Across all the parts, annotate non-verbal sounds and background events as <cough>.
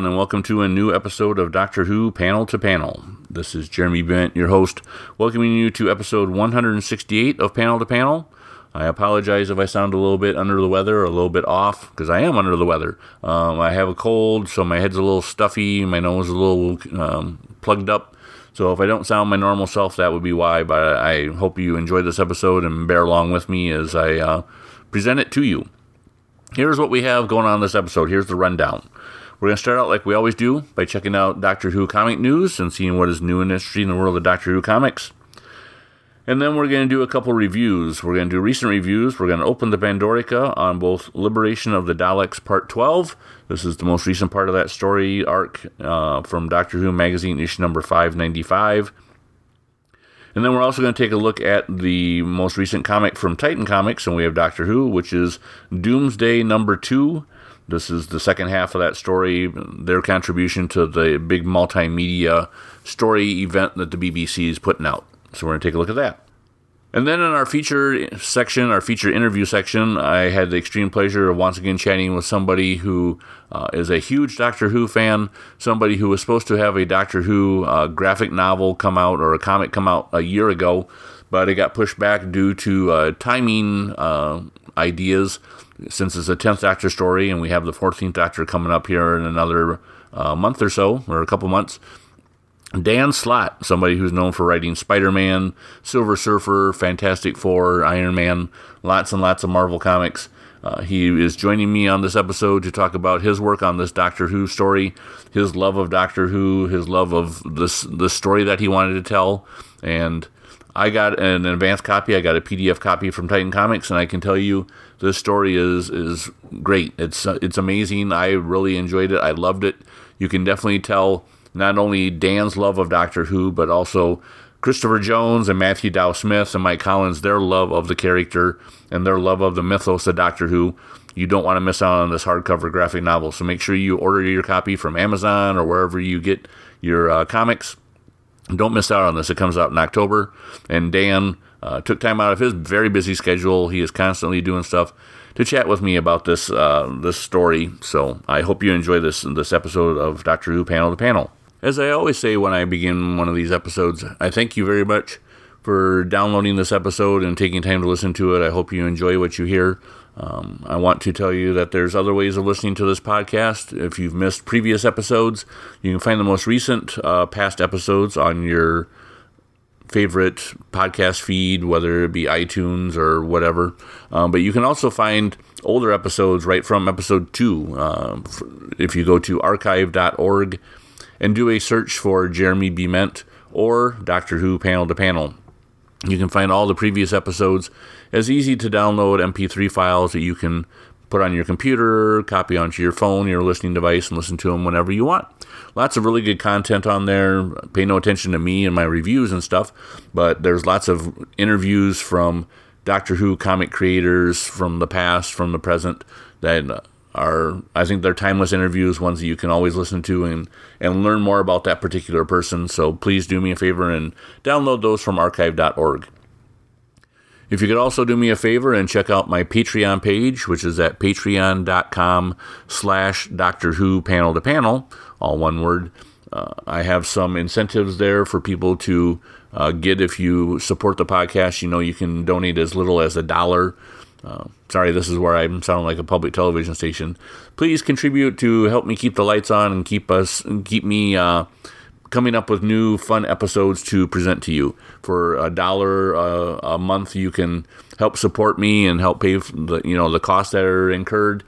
Everyone, and welcome to a new episode of Doctor Who Panel to Panel. This is Jeremy Bement, your host, welcoming you to episode 168 of Panel to Panel. I apologize if I sound a little bit under the weather or a little bit off, because I am under the weather. Um, I have a cold, so my head's a little stuffy, my nose is a little um, plugged up. So if I don't sound my normal self, that would be why. But I hope you enjoy this episode and bear along with me as I uh, present it to you. Here's what we have going on this episode. Here's the rundown. We're going to start out like we always do by checking out Doctor Who comic news and seeing what is new and interesting in the world of Doctor Who comics. And then we're going to do a couple reviews. We're going to do recent reviews. We're going to open the Pandorica on both Liberation of the Daleks Part 12. This is the most recent part of that story arc uh, from Doctor Who Magazine, issue number 595. And then we're also going to take a look at the most recent comic from Titan Comics, and we have Doctor Who, which is Doomsday number two. This is the second half of that story, their contribution to the big multimedia story event that the BBC is putting out. So we're going to take a look at that. And then in our feature section, our feature interview section, I had the extreme pleasure of once again chatting with somebody who uh, is a huge Doctor Who fan, somebody who was supposed to have a Doctor Who uh, graphic novel come out or a comic come out a year ago, but it got pushed back due to uh, timing uh, ideas since it's a 10th Doctor story and we have the 14th Doctor coming up here in another uh, month or so, or a couple months. Dan Slott, somebody who's known for writing Spider Man, Silver Surfer, Fantastic Four, Iron Man, lots and lots of Marvel comics. Uh, he is joining me on this episode to talk about his work on this Doctor Who story, his love of Doctor Who, his love of this the story that he wanted to tell, and I got an advanced copy. I got a PDF copy from Titan Comics, and I can tell you this story is is great. It's uh, it's amazing. I really enjoyed it. I loved it. You can definitely tell not only Dan's love of Doctor Who, but also Christopher Jones and Matthew Dow Smith and Mike Collins, their love of the character and their love of the mythos of Doctor Who. You don't want to miss out on this hardcover graphic novel. So make sure you order your copy from Amazon or wherever you get your uh, comics. Don't miss out on this. It comes out in October. And Dan uh, took time out of his very busy schedule. He is constantly doing stuff to chat with me about this uh, this story. So I hope you enjoy this this episode of Doctor Who Panel to Panel. As I always say when I begin one of these episodes, I thank you very much for downloading this episode and taking time to listen to it. I hope you enjoy what you hear. Um, I want to tell you that there's other ways of listening to this podcast. If you've missed previous episodes, you can find the most recent uh, past episodes on your favorite podcast feed, whether it be iTunes or whatever. Um, but you can also find older episodes right from episode two. Uh, if you go to archive.org and do a search for Jeremy Bement or Doctor Who Panel to Panel. You can find all the previous episodes as easy to download MP3 files that you can put on your computer, copy onto your phone, your listening device, and listen to them whenever you want. Lots of really good content on there. Pay no attention to me and my reviews and stuff, but there's lots of interviews from Doctor Who comic creators from the past, from the present, that are I think they're timeless interviews, ones that you can always listen to and and learn more about that particular person. So please do me a favor and download those from archive.org. If you could also do me a favor and check out my Patreon page, which is at patreon.com slash Doctor Who panel to panel, all one word. Uh, I have some incentives there for people to uh, get if you support the podcast. You know, you can donate as little as a dollar uh, sorry, this is where I'm sounding like a public television station. Please contribute to help me keep the lights on and keep us keep me uh, coming up with new fun episodes to present to you. For a dollar uh, a month, you can help support me and help pay the you know the costs that are incurred.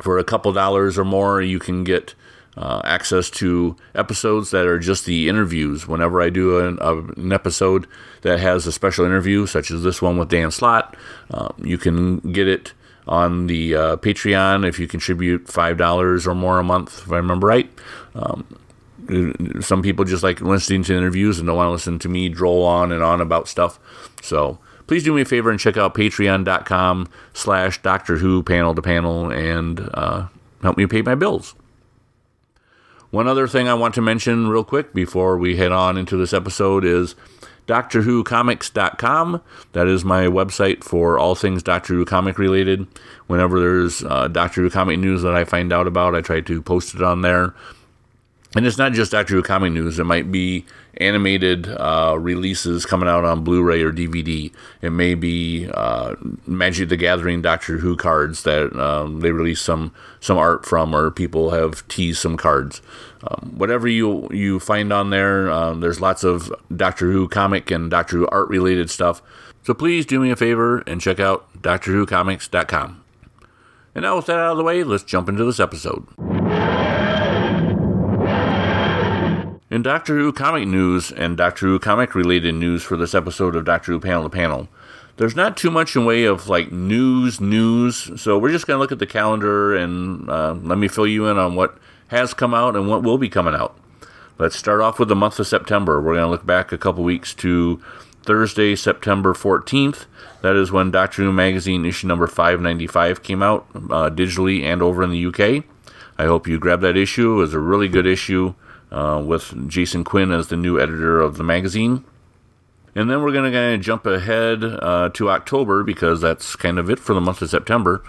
For a couple dollars or more, you can get uh, access to episodes that are just the interviews. Whenever I do an, an, episode that has a special interview, such as this one with Dan Slott, uh, you can get it on the uh, Patreon if you contribute $5 or more a month, if I remember right. Um, some people just like listening to interviews and don't want to listen to me droll on and on about stuff. So please do me a favor and check out patreon.com slash Doctor Who panel to panel and uh, help me pay my bills. One other thing I want to mention real quick before we head on into this episode is DoctorWhoComics.com. That is my website for all things Doctor Who comic related. Whenever there's uh, Doctor Who comic news that I find out about, I try to post it on there. And it's not just Doctor Who comic news. It might be animated uh, releases coming out on Blu-ray or DVD. It may be uh, Magic the Gathering Doctor Who cards that um, they release some some art from, or people have teased some cards. Um, whatever you you find on there, um, there's lots of Doctor Who comic and Doctor Who art related stuff. So please do me a favor and check out DoctorWhoComics.com. And now with that out of the way, let's jump into this episode. In Doctor Who comic news and Doctor Who comic related news for this episode of Doctor Who Panel to Panel, there's not too much in way of like news, news. So we're just going to look at the calendar and uh, let me fill you in on what has come out and what will be coming out. Let's start off with the month of September. We're going to look back a couple weeks to Thursday, September 14th. That is when Doctor Who Magazine issue number 595 came out uh, digitally and over in the UK. I hope you grabbed that issue. It was a really good issue uh, with Jason Quinn as the new editor of the magazine. And then we're going to kind of jump ahead uh, to October because that's kind of it for the month of September.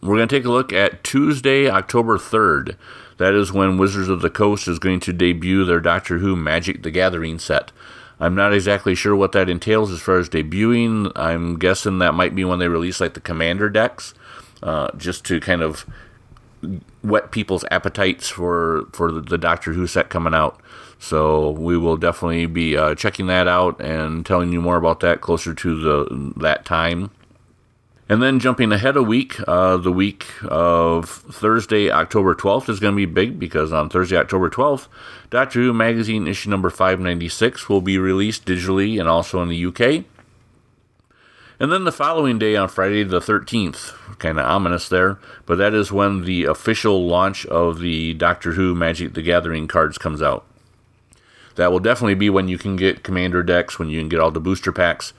We're going to take a look at Tuesday, October 3rd. That is when Wizards of the Coast is going to debut their Doctor Who Magic the Gathering set. I'm not exactly sure what that entails as far as debuting. I'm guessing that might be when they release like the Commander decks, uh, just to kind of whet people's appetites for for the, Doctor Who set coming out. So we will definitely be uh, checking that out and telling you more about that closer to the that time. And then jumping ahead a week, uh, the week of Thursday, October 12th is going to be big because on Thursday, October 12th, Doctor Who Magazine issue number 596 will be released digitally and also in the UK. And then the following day on Friday the 13th, kind of ominous there, but that is when the official launch of the Doctor Who Magic the Gathering cards comes out. That will definitely be when you can get commander decks, when you can get all the booster packs.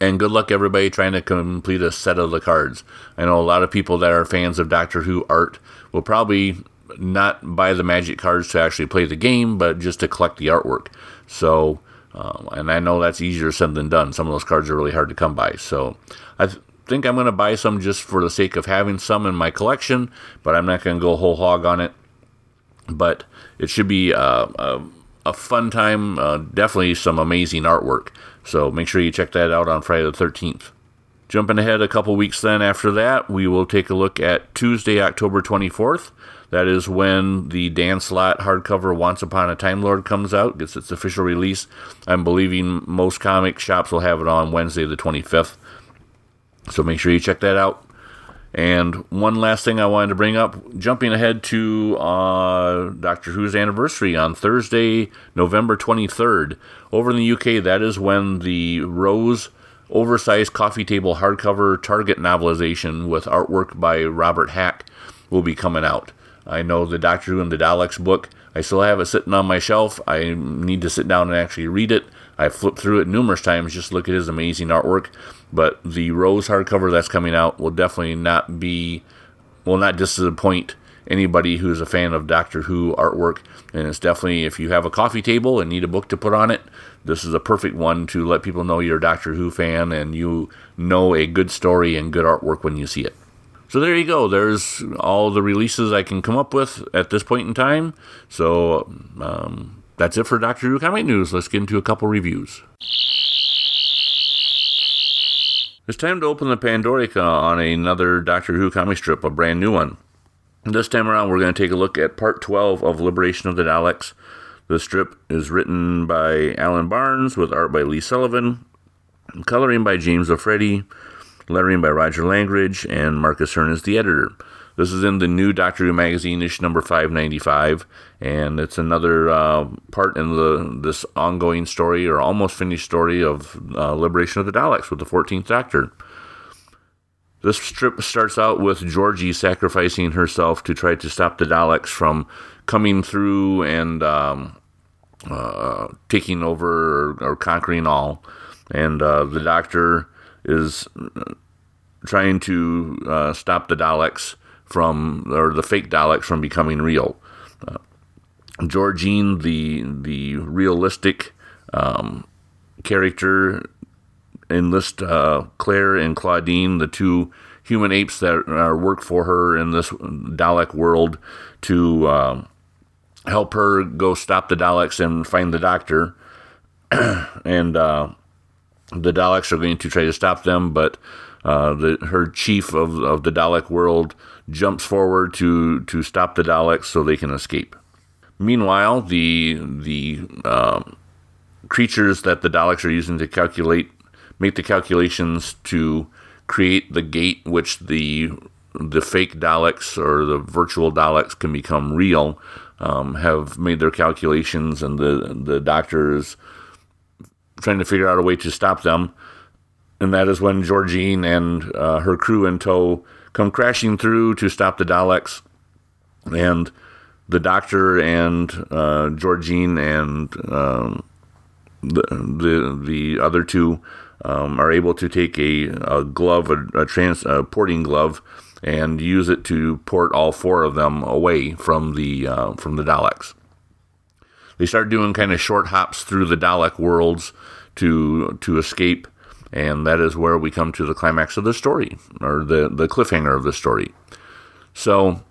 And good luck, everybody, trying to complete a set of the cards. I know a lot of people that are fans of Doctor Who art will probably not buy the Magic cards to actually play the game, but just to collect the artwork. So um, and I know that's easier said than done. Some of those cards are really hard to come by. So I th- think I'm going to buy some just for the sake of having some in my collection, but I'm not going to go whole hog on it. But it should be uh, a, a, fun time. Uh, definitely some amazing artwork. So make sure you check that out on Friday the 13th. Jumping ahead a couple weeks then after that, we will take a look at Tuesday, October 24th. That is when the Dan Slott hardcover Once Upon a Time Lord comes out, gets its official release. I'm believing most comic shops will have it on Wednesday, the 25th. So make sure you check that out. And one last thing I wanted to bring up, jumping ahead to uh, Doctor Who's anniversary on Thursday, November 23rd. Over in the UK, that is when the Rose oversized coffee table hardcover Target novelization with artwork by Robert Hack will be coming out. I know the Doctor Who and the Daleks book. I still have it sitting on my shelf. I need to sit down and actually read it. I've flipped through it numerous times just look at his amazing artwork. But the Rose hardcover that's coming out will definitely not be, will not disappoint anybody who's a fan of Doctor Who artwork. And it's definitely, if you have a coffee table and need a book to put on it, this is a perfect one to let people know you're a Doctor Who fan and you know a good story and good artwork when you see it. So there you go. There's all the releases I can come up with at this point in time. So um, that's it for Doctor Who Comic News. Let's get into a couple reviews. It's time to open the Pandorica on another Doctor Who comic strip, a brand new one. This time around, we're going to take a look at part 12 of Liberation of the Daleks. The strip is written by Alan Barnes with art by Lee Sullivan, coloring by James Offredi, lettering by Roger Langridge, and Marcus Hearn is the editor. This is in the new Doctor Who magazine, issue number 595, and it's another uh, part in the this ongoing story or almost finished story of uh, Liberation of the Daleks with the 14th Doctor. This strip starts out with Georgie sacrificing herself to try to stop the Daleks from coming through and um, uh, taking over or, or, conquering all. And uh, the Doctor is trying to uh, stop the Daleks from, or the fake Daleks from becoming real. Uh, Georgine, the the realistic um, character enlist uh, Claire and Claudine, the two human apes that work for her in this Dalek world, to uh, help her go stop the Daleks and find the Doctor. <clears throat> and uh, the Daleks are going to try to stop them, but uh, the, her chief of, of the Dalek world jumps forward to, to stop the Daleks so they can escape. Meanwhile, the the uh, creatures that the Daleks are using to calculate make the calculations to create the gate which the the fake Daleks or the virtual Daleks can become real um, have made their calculations, and the the doctors trying to figure out a way to stop them. And that is when Georgine and uh, her crew in tow come crashing through to stop the Daleks. And the doctor and uh, Georgine and um, the, the the other two um, are able to take a, a glove, a, a, trans, a porting glove, and use it to port all four of them away from the uh, from the Daleks. They start doing kind of short hops through the Dalek worlds to to escape, and that is where we come to the climax of the story, or the the cliffhanger of the story. So,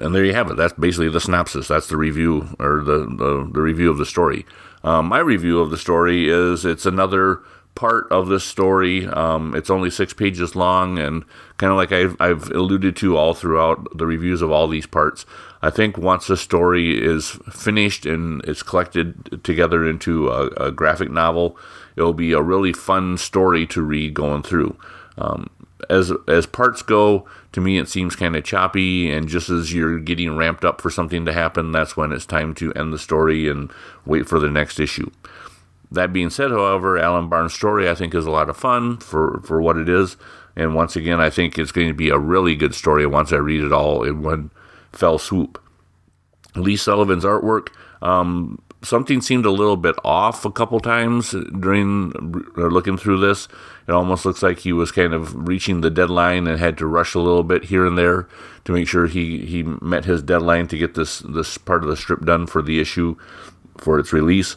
and there you have it. That's basically the synopsis. That's the review or the the, the review of the story. Um, my review of the story is it's another part of this story. Um, it's only six pages long, and kind of like I've, I've, alluded to all throughout the reviews of all these parts, I think once the story is finished and it's collected together into a, a graphic novel, it'll be a really fun story to read going through. Um, as as parts go, to me it seems kind of choppy, and just as you're getting ramped up for something to happen, that's when it's time to end the story and wait for the next issue. That being said, however, Alan Barnes' story I think is a lot of fun for, for what it is. And once again, I think it's going to be a really good story once I read it all in one fell swoop. Lee Sullivan's artwork, um, something seemed a little bit off a couple times during looking through this. It almost looks like he was kind of reaching the deadline and had to rush a little bit here and there to make sure he, he met his deadline to get this this part of the strip done for the issue for its release.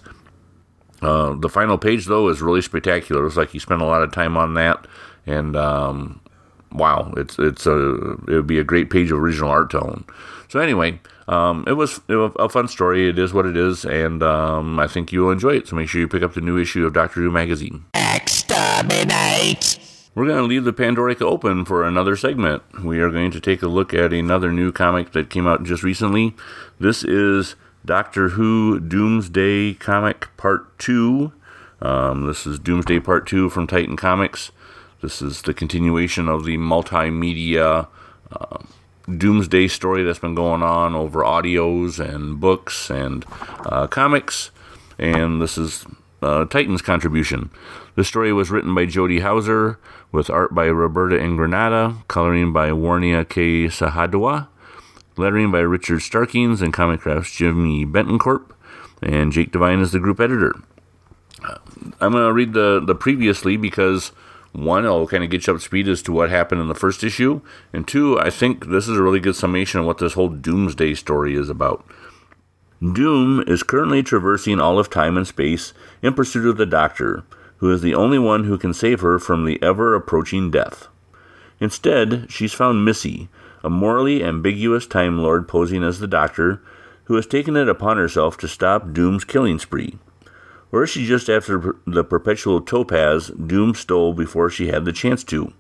Uh, the final page, though, is really spectacular. It was like he spent a lot of time on that, and um, wow, it's it's a it would be a great page of original art tone. So anyway, um, it, was, it, was, a fun story. It is what it is, and um, I think you will enjoy it. So make sure you pick up the new issue of Doctor Who magazine. Exterminate. We're going to leave the Pandorica open for another segment. We are going to take a look at another new comic that came out just recently. This is Doctor Who Doomsday Comic Part 2. Um, this is Doomsday Part 2 from Titan Comics. This is the continuation of the multimedia uh, Doomsday story that's been going on over audios and books and uh, comics. And this is uh, Titan's contribution. The story was written by Jody Houser, with art by Roberta Ingranata, coloring by Warnia K. Sahadewa, lettering by Richard Starkings and Comicraft's Jimmy Betancourt, and Jake Devine is the group editor. Uh, I'm going to read the, the previously because one, it'll kind of get you up to speed as to what happened in the first issue, and two, I think this is a really good summation of what this whole Doomsday story is about. Doom is currently traversing all of time and space in pursuit of the Doctor, who is the only one who can save her from the ever approaching death. Instead, she's found Missy, a morally ambiguous Time Lord posing as the Doctor, who has taken it upon herself to stop Doom's killing spree. Or is she just after the perpetual topaz Doom stole before she had the chance to?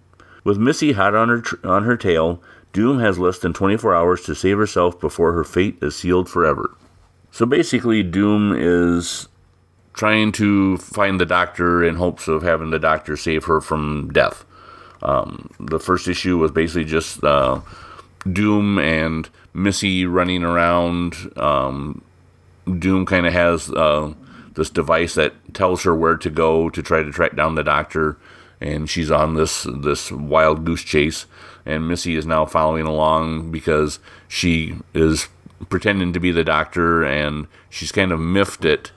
With Missy hot on her, tr- on her tail, Doom has less than 24 hours to save herself before her fate is sealed forever. So basically, Doom is trying to find the doctor in hopes of having the doctor save her from death. Um, the first issue was basically just uh, Doom and Missy running around. Um, Doom kind of has uh, this device that tells her where to go to try to track down the doctor, and she's on this this wild goose chase. And Missy is now following along because she is pretending to be the doctor, and she's kind of miffed at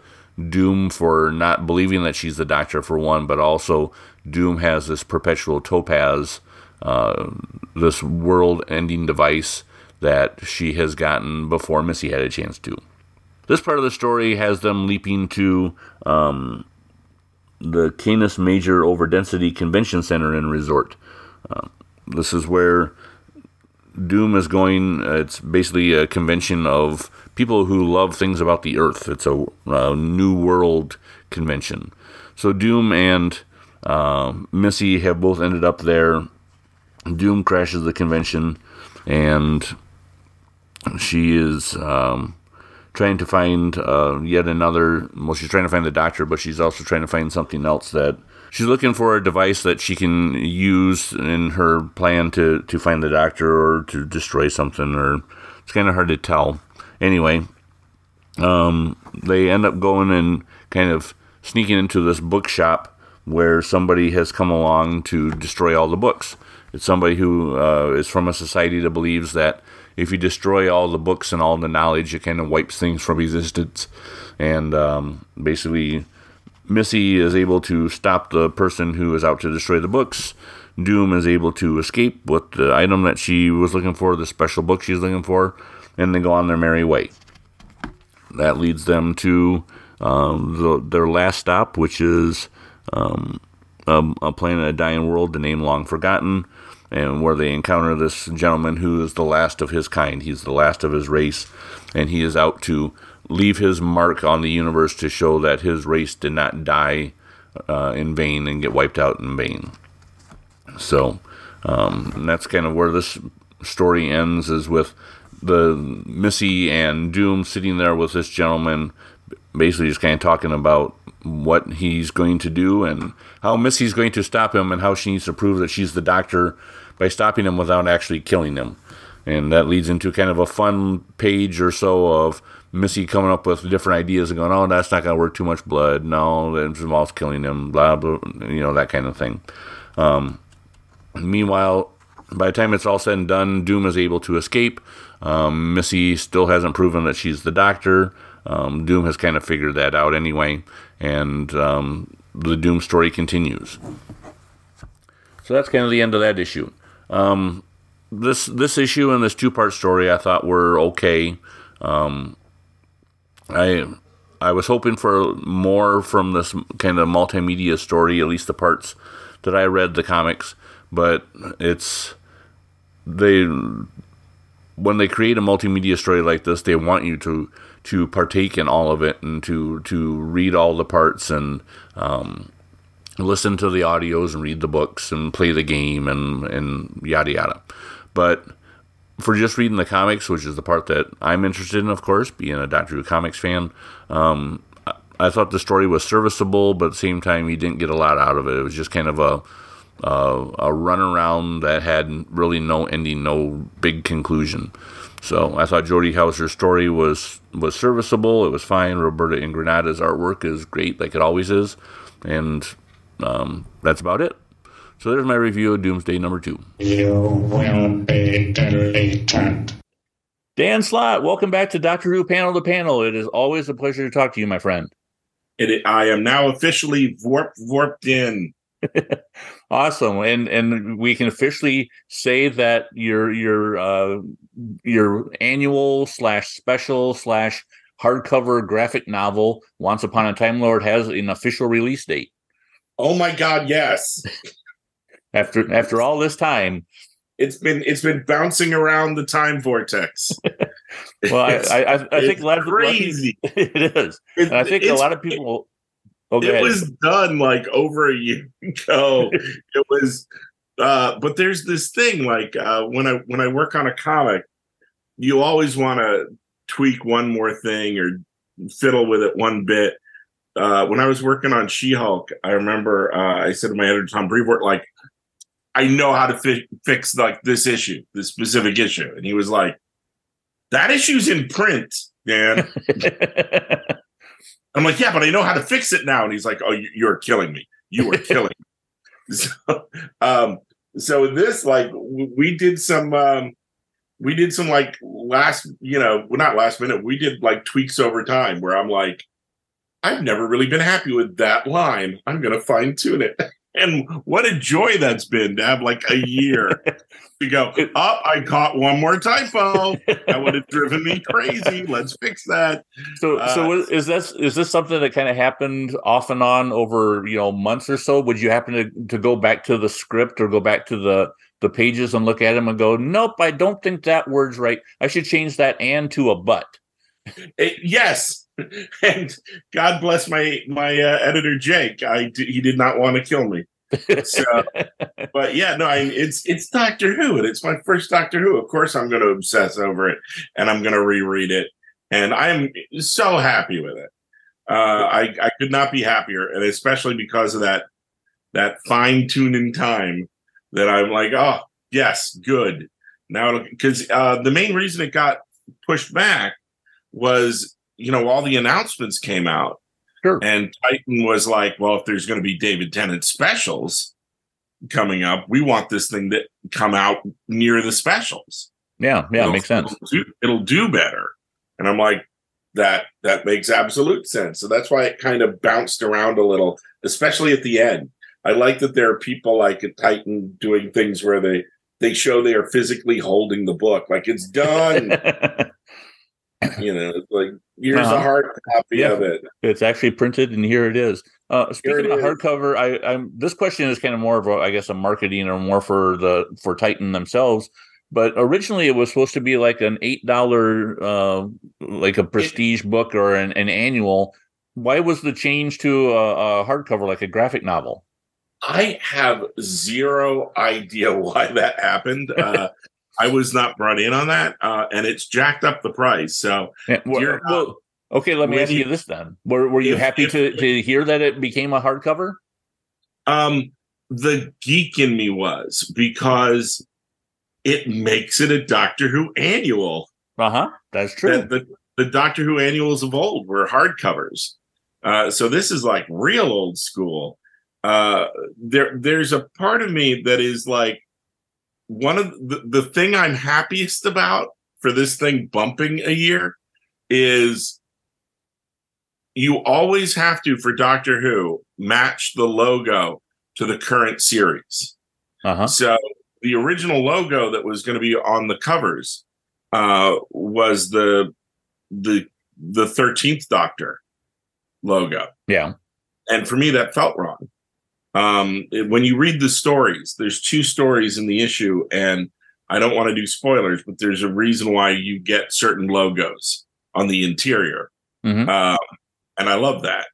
Doom for not believing that she's the doctor for one, but also Doom has this perpetual topaz uh, this world ending device that she has gotten before Missy had a chance to. This part of the story has them leaping to um, the Canis Major Overdensity Convention Center and Resort. Uh, this is where Doom is going. Uh, it's basically a convention of people who love things about the Earth. It's a, a new world convention. So Doom and uh, Missy have both ended up there. Doom crashes the convention, and she is um, trying to find uh, yet another. Well, she's trying to find the doctor, but she's also trying to find something else that she's looking for a device that she can use in her plan to to find the doctor or to destroy something. Or it's kind of hard to tell. Anyway, um, they end up going and kind of sneaking into this bookshop where somebody has come along to destroy all the books. It's somebody who uh, is from a society that believes that if you destroy all the books and all the knowledge, it kind of wipes things from existence. And um, basically, Missy is able to stop the person who is out to destroy the books. Doom is able to escape with the item that she was looking for, the special book she's looking for, and they go on their merry way. That leads them to um, the, their last stop, which is um, a, a planet, a dying world, the name long forgotten, and where they encounter this gentleman who is the last of his kind. He's the last of his race, and he is out to leave his mark on the universe to show that his race did not die uh, in vain and get wiped out in vain. So um, that's kind of where this story ends, is with the Missy and Doom sitting there with this gentleman, basically just kind of talking about what he's going to do and how Missy's going to stop him and how she needs to prove that she's the doctor by stopping him without actually killing him. And that leads into kind of a fun page or so of Missy coming up with different ideas and going, oh, that's not going to work too much blood. No, that involves killing him, blah, blah, you know, that kind of thing. Um, meanwhile, by the time it's all said and done, Doom is able to escape. Um, Missy still hasn't proven that she's the doctor. Um, Doom has kind of figured that out anyway, and um, the Doom story continues. So that's kind of the end of that issue. Um, this this issue and this two part story I thought were okay. Um, I I was hoping for more from this kind of multimedia story, at least the parts that I read the comics, but it's they when they create a multimedia story like this, they want you to to partake in all of it and to to read all the parts and um, listen to the audios and read the books and play the game and and yada yada. But for just reading the comics, which is the part that I'm interested in, of course, being a Doctor Who comics fan, um, I thought the story was serviceable, but at the same time, you didn't get a lot out of it. It was just kind of a uh, a runaround that had really no ending, no big conclusion. So I thought Jody Houser's story was was serviceable. It was fine. Roberta Ingranata's artwork is great, like it always is, and um, that's about it. So there's my review of Doomsday number two. You will be deleted. Dan Slott, welcome back to Doctor Who Panel to Panel. It is always a pleasure to talk to you, my friend. It, I am now officially warped, warped in. Awesome, and and we can officially say that your your uh, your annual slash special slash hardcover graphic novel Once Upon a Time Lord has an official release date. Oh my God! Yes. <laughs> after after all this time, it's been it's been bouncing around the time vortex. <laughs> well, I, I, I think a lot of crazy. it is. It, I think a lot of people. <laughs> Oh, it was done like over a year <laughs> ago. it was, uh, but there's this thing like uh, when I when I work on a comic, you always want to tweak one more thing or fiddle with it one bit. Uh, when I was working on She Hulk, I remember uh, I said to my editor Tom Brevoort, like, I know how to fi- fix like this issue, this specific issue, and he was like, that issue's in print, man. <laughs> <laughs> I'm like, yeah, but I know how to fix it now. And he's like, oh, you're killing me. You are <laughs> killing me. So, um, so this, like, we did some, um, we did some like last, you know, well, not last minute. We did like tweaks over time where I'm like, I've never really been happy with that line. I'm going to fine tune it. <laughs> and what a joy that's been to have like a year to go up. <laughs> Oh, I caught one more typo. That would have driven me crazy. Let's fix that. So, uh, so is this is this something that kind of happened off and on over you know months or so? Would you happen to to go back to the script or go back to the the pages and look at them and go, nope, I don't think that word's right. I should change that and to a but. It, yes, <laughs> and God bless my my uh, editor Jake. I he did not want to kill me. So, <laughs> but yeah, no, I, it's it's Doctor Who, and it's my first Doctor Who. Of course, I'm going to obsess over it, and I'm going to reread it, and I am so happy with it. Uh, I I could not be happier, and especially because of that that fine tuning time that I'm like, oh yes, good. Now because uh, the main reason it got pushed back was you know all the announcements came out Sure. And Titan was like, well, if there's going to be David Tennant specials coming up, we want this thing to come out near the specials. Yeah, yeah, it'll, makes sense. It'll do, it'll do better. And I'm like, that that makes absolute sense. So that's why it kind of bounced around a little, especially at the end. I like that there are people like at Titan doing things where they they show they are physically holding the book, like it's <laughs> done. <laughs> <clears throat> you know, it's like here's uh-huh. a hard copy yeah. of it. It's actually printed, and here it is. Uh, speaking of is. hardcover, I, I'm this question is kind of more of a, I guess, a marketing or more for the for Titan themselves. But originally, it was supposed to be like an eight dollar, uh, like a prestige it, book or an, an, annual. Why was the change to a, a hardcover, like a graphic novel? I have zero idea <laughs> why that happened. Uh, I was not brought in on that, uh, and it's jacked up the price. So, yeah, well, well, okay, let me ask you, you this then: Were Were you if, happy if, to to hear that it became a hardcover? Um, the geek in me was because it makes it a Doctor Who annual. Uh huh. That's true. The, the, the, Doctor Who annuals of old were hardcovers. Uh, so this is like real old school. Uh, there, there's a part of me that is like, one of the, the thing I'm happiest about for this thing bumping a year is you always have to for Doctor Who match the logo to the current series. Uh-huh. So the original logo that was going to be on the covers uh, was the the the thirteenth Doctor logo. Yeah, and for me that felt wrong um, when you read the stories, there's two stories in the issue, and I don't want to do spoilers, but there's a reason why you get certain logos on the interior, mm-hmm. uh, and I love that.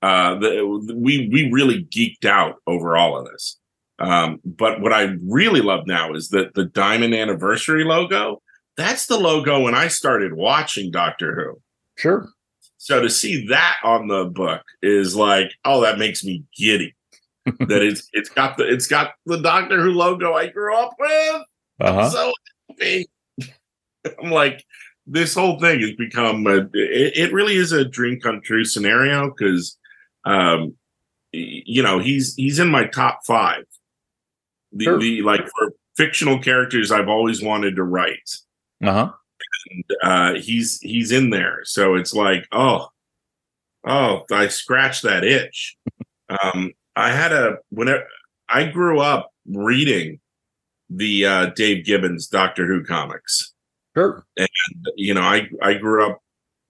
Uh, the, we we really geeked out over all of this. Um, but what I really love now is that the Diamond Anniversary logo. That's the logo when I started watching Doctor Who. Sure. So to see that on the book is like, oh, that makes me giddy that it's it's got the it's got the Doctor Who logo I grew up with. Uh-huh. I'm so happy. <laughs> I'm like, this whole thing has become a, it, it really is a dream come true scenario because um you know he's he's in my top five the, sure. the like for fictional characters i've always wanted to write uh-huh and, uh he's he's in there so it's like oh oh i scratched that itch <laughs> um I had a whenever I grew up reading the uh, Dave Gibbons Doctor Who comics. Sure. And you know, I I grew up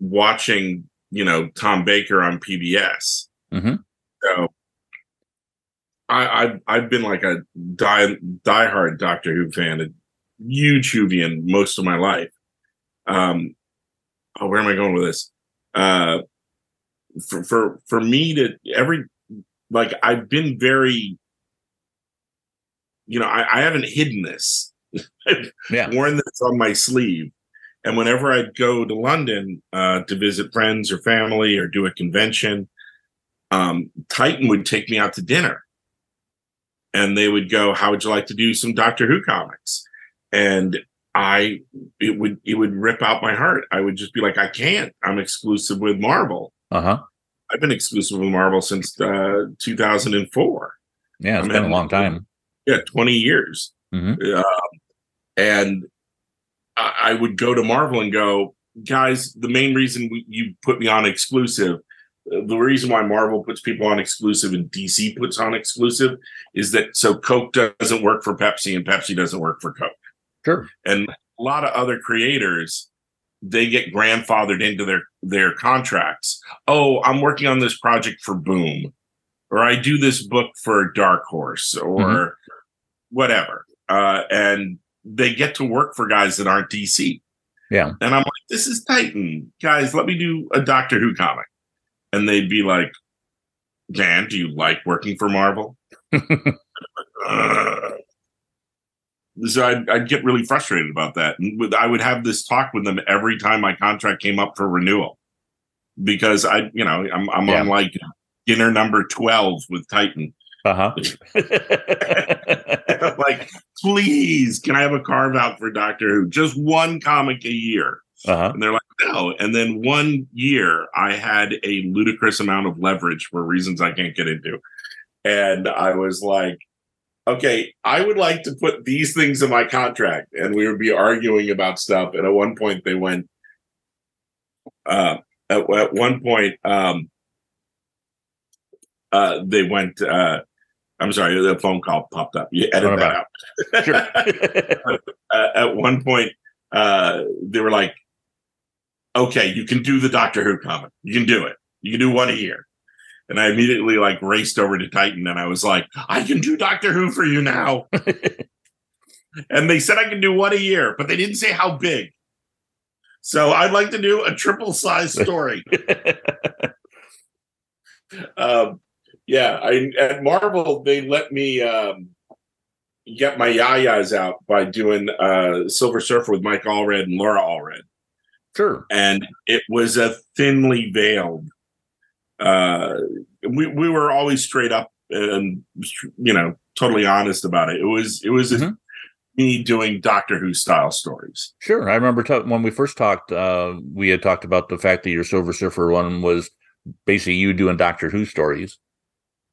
watching you know Tom Baker on PBS. Mm-hmm. So I I've, I've been like a die diehard Doctor Who fan, a huge Whovian most of my life. Um, oh, where am I going with this? Uh, for for for me to every like I've been very, you know, I, I haven't hidden this. I've <laughs> yeah. worn this on my sleeve. And whenever I'd go to London uh, to visit friends or family or do a convention, um, Titan would take me out to dinner. And they would go, How would you like to do some Doctor Who comics? And I it would it would rip out my heart. I would just be like, I can't. I'm exclusive with Marvel. Uh-huh. I've been exclusive with Marvel since uh, 2004. Yeah, it's I been a long time. Yeah, 20 years. Mm-hmm. Uh, and I, I, would go to Marvel and go, guys, the main reason we, you put me on exclusive the reason why Marvel puts people on exclusive and DC puts on exclusive is that so Coke doesn't work for Pepsi and Pepsi doesn't work for Coke. Sure. And a lot of other creators, they get grandfathered into their their contracts. Oh, I'm working on this project for Boom, or I do this book for Dark Horse, or mm-hmm. whatever, uh, and they get to work for guys that aren't DC. Yeah. And I'm like, this is Titan. Guys, let me do a Doctor Who comic. And they'd be like, Dan, do you like working for Marvel? <laughs> uh, so I'd, I'd, get really frustrated about that. And I would have this talk with them every time my contract came up for renewal because I, you know, I'm, I'm yeah. on like dinner number 12 with Titan. Uh huh. <laughs> <laughs> like, please, can I have a carve out for Doctor Who? Just one comic a year. Uh-huh. And they're like, no. And then one year I had a ludicrous amount of leverage for reasons I can't get into. And I was like, okay, I would like to put these things in my contract. And we would be arguing about stuff. And at one point they went, uh, at, at one point, um, uh, they went, uh, I'm sorry, the phone call popped up. You edit that out. Sure. <laughs> uh, at one point, uh, they were like, okay, you can do the Doctor Who comic. You can do it. You can do one a year. And I immediately like raced over to Titan and I was like, I can do Doctor Who for you now. <laughs> and they said I can do one a year, but they didn't say how big. So I'd like to do a triple size story. <laughs> um, yeah, I at Marvel they let me um, get my yayas out by doing uh, Silver Surfer with Mike Allred and Laura Allred. Sure. And it was a thinly veiled. Uh, we we were always straight up and you know totally honest about it. It was it was mm-hmm. me doing Doctor Who style stories. Sure, I remember t- when we first talked. Uh, we had talked about the fact that your Silver Surfer one was basically you doing Doctor Who stories.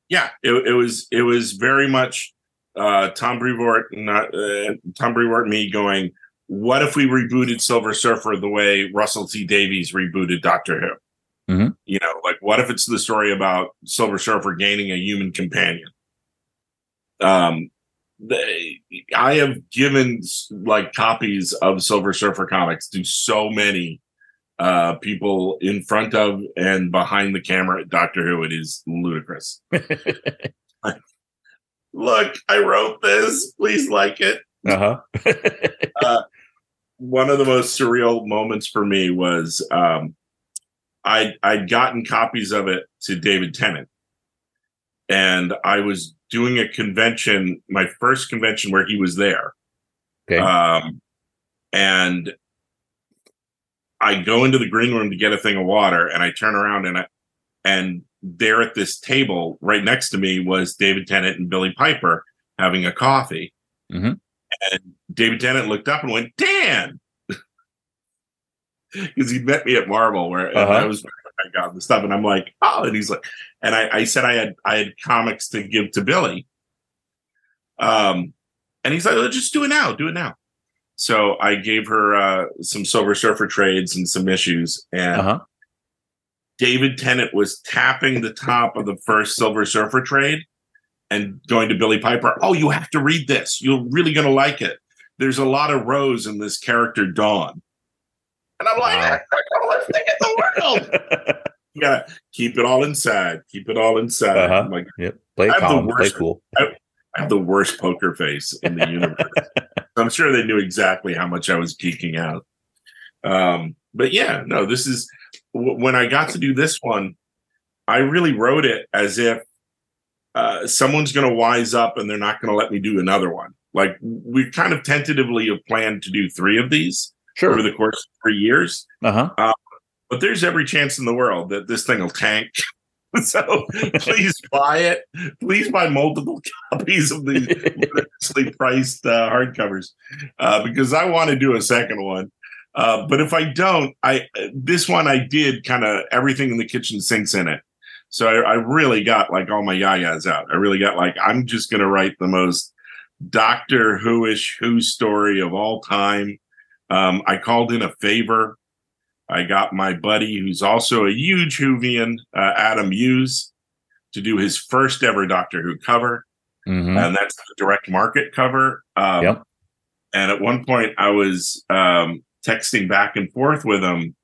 Yeah, it, it was it was very much uh, Tom Brevoort, not uh, Tom Brevoort, me going what if we rebooted Silver Surfer the way Russell T Davies rebooted Doctor Who? Mm-hmm. You know, like what if it's the story about Silver Surfer gaining a human companion? Um, they, I have given like copies of Silver Surfer comics to so many uh, people in front of and behind the camera at Doctor Who. It is ludicrous. <laughs> Look, I wrote this. Please like it. Uh-huh. uh, one of the most surreal moments for me was um, I I'd gotten copies of it to David Tennant, and I was doing a convention, my first convention where he was there. Okay. Um, and I go into the green room to get a thing of water, and I turn around and I, and there at this table right next to me was David Tennant and Billie Piper having a coffee. Mm-hmm. And David Tennant looked up and went, Dan. Because he met me at Marvel where uh-huh. I was I got the stuff, and I'm like, oh, and he's like, and I, I said I had I had comics to give to Billie, Um, and he's like, just do it now, do it now. So I gave her uh, some Silver Surfer trades and some issues, and uh-huh. David Tennant was tapping the top of the first Silver Surfer trade, and going to Billie Piper, oh, you have to read this. You're really going to like it. There's a lot of Rose in this character, Dawn. And I'm like, wow. I thing in the world. <laughs> you gotta keep it all inside. Keep it all inside. Uh-huh. Like, yep. Play calm. Worst, play cool. I, I, have the worst poker face in the universe. <laughs> I'm sure they knew exactly how much I was geeking out. Um, but yeah, no, this is w- when I got to do this one. I really wrote it as if uh, someone's going to wise up and they're not going to let me do another one. Like we kind of tentatively have planned to do three of these sure. over the course of three years. Uh-huh. Uh, but there's every chance in the world that this thing will tank. <laughs> so please <laughs> buy it. Please buy multiple <laughs> copies of these ridiculously priced uh, hardcovers uh, because I want to do a second one. Uh, but if I don't, I this one I did kind of everything in the kitchen sinks in it. So I, I, really got like all my yayas out. I really got like I'm just gonna write the most Doctor Who-ish Who story of all time. Um, I called in a favor I got my buddy, who's also a huge Whovian, uh, Adam Hughes, to do his first ever Doctor Who cover, Mhm. and that's the direct market cover. Um, Yep. And at one point, I was um, texting back and forth with him,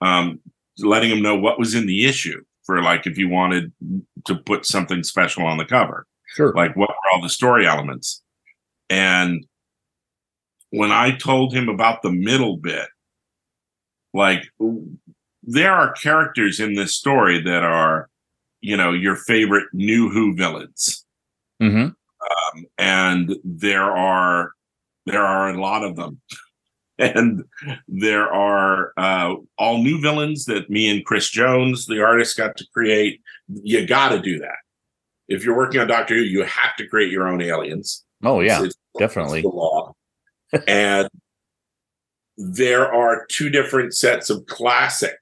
um, letting him know what was in the issue for like if you wanted to put something special on the cover Sure. like what were all the story elements and when i told him about the middle bit like there are characters in this story that are you know your favorite new who villains. Hmm um, and there are there are a lot of them. <laughs> And there are uh, all new villains that me and chris jones the artist got to create. You got to do that. If you're working on doctor who you have to create your own aliens. Oh yeah, It's- it's definitely. the law <laughs> and there are two different sets of classic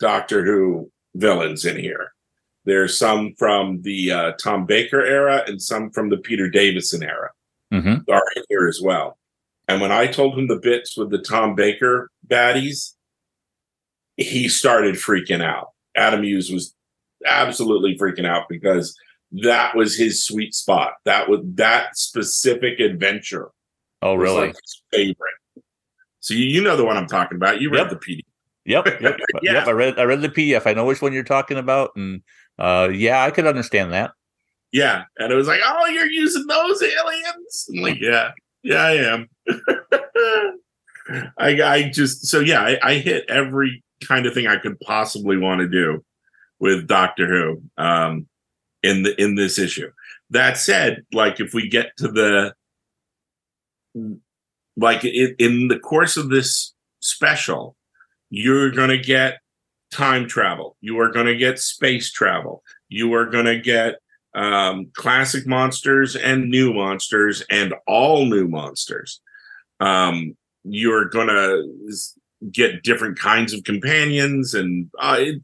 doctor who villains in here there's some from the uh, tom baker era and some from the peter davison era hmm are in here as well. And when I told him the bits with the Tom Baker baddies, he started freaking out. Adam Hughes was absolutely freaking out because that was his sweet spot. That was that specific adventure. Oh really? like favorite. So you, you know the one I'm talking about. You read Yep. the PDF. <laughs> Yep, yep, Yeah. yep. I read I read the PDF. I know which one you're talking about, and uh, yeah, I could understand that. Yeah. And it was like, oh, you're using those aliens? I'm like, yeah, yeah, I am. <laughs> I, I just, so yeah, I, I hit every kind of thing I could possibly want to do with Doctor Who um, in the in this issue. That said, like if we get to the like it, in the course of this special, you're going to get time travel. You are going to get space travel. You are going to get um, classic monsters and new monsters and all new monsters. Um, you're going to get different kinds of companions, and uh, it,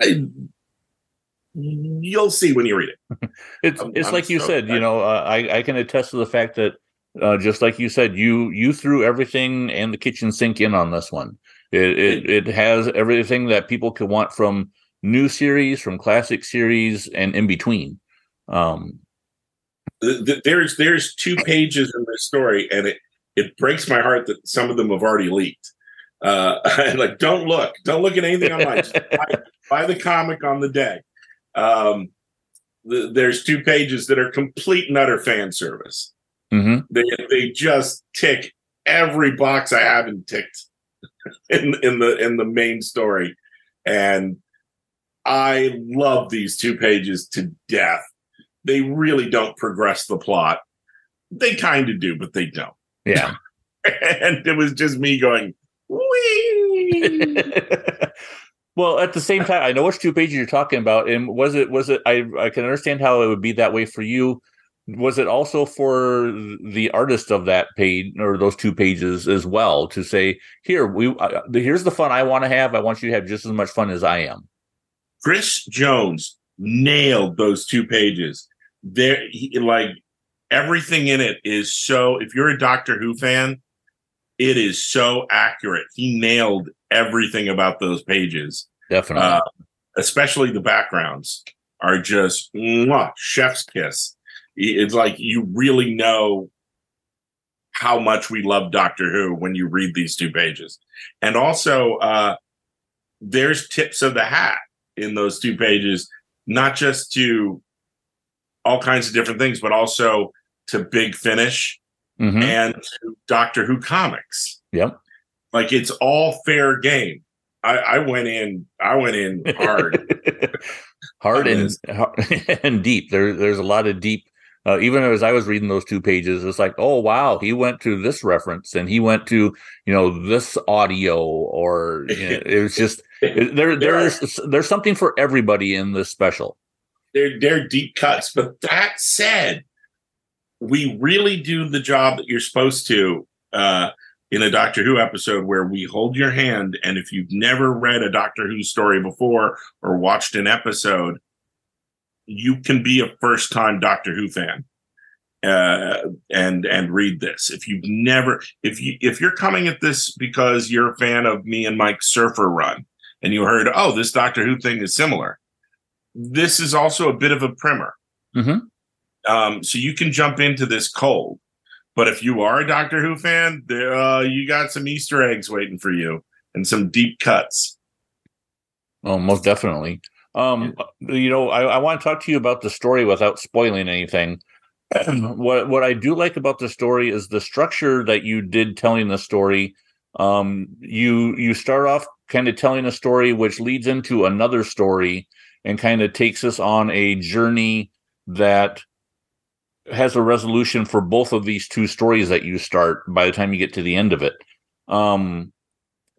I, you'll see when you read it. <laughs> It's I'm- it's I'm like you so said. You know, uh, I I can attest to the fact that uh, just like you said, you you threw everything and the kitchen sink in on this one. It it, it has everything that people could want from new series, from classic series, and in between. Um, Th- th- There's there's two pages in this story, and it it breaks my heart that some of them have already leaked. Uh, <laughs> like, don't look, don't look at anything online. Just <laughs> buy, buy the comic on the day. Um, th- there's two pages that are complete and utter fan service. Mhm. They they just tick every box I haven't ticked <laughs> in in the in the main story, and I love these two pages to death. They really don't progress the plot. They kind of do, but they don't. Yeah. <laughs> and it was just me going, wee. <laughs> well, at the same time, I know which two pages you're talking about, and was it was it? I I can understand how it would be that way for you. Was it also for the artist of that page or those two pages as well to say, here we uh, here's the fun I want to have. I want you to have just as much fun as I am. Chris Jones nailed those two pages. There, he, like everything in it is so. If you're a Doctor Who fan, it is so accurate. He nailed everything about those pages. Definitely. Uh, especially the backgrounds are just mwah, chef's kiss. It's like you really know how much we love Doctor Who when you read these two pages. And also, uh, there's tips of the hat in those two pages, not just to all kinds of different things, but also to Big Finish Mhm. and to Doctor Who comics. Yep. Like it's all fair game. I, I went in, I went in hard. <laughs> hard and this. <laughs> and deep. There, there's a lot of deep. Uh, even as I was reading those two pages, it's like, oh wow, he went to this reference and he went to you know this audio, or you know, it was just <laughs> there. There's there's something for everybody in this special. they're they're deep cuts. But that said, we really do the job that you're supposed to uh, in a Doctor Who episode where we hold your hand, and if you've never read a Doctor Who story before or watched an episode, you can be a first time Doctor Who fan. uh, and and read this. If you've never, if you if you're coming at this because you're a fan of me and Mike Surfer Run, and you heard, oh, this Doctor Who thing is similar. This is also a bit of a primer. Mm-hmm. Um, so you can jump into this cold. But if you are a Doctor Who fan, there uh, you got some Easter eggs waiting for you and some deep cuts. Oh, most definitely. Um, you know, I, I want to talk to you about the story without spoiling anything. <clears throat> what what I do like about the story is the structure that you did telling the story. Um, you you start off kind of telling a story which leads into another story and kind of takes us on a journey that has a resolution for both of these two stories that you start by the time you get to the end of it. Um,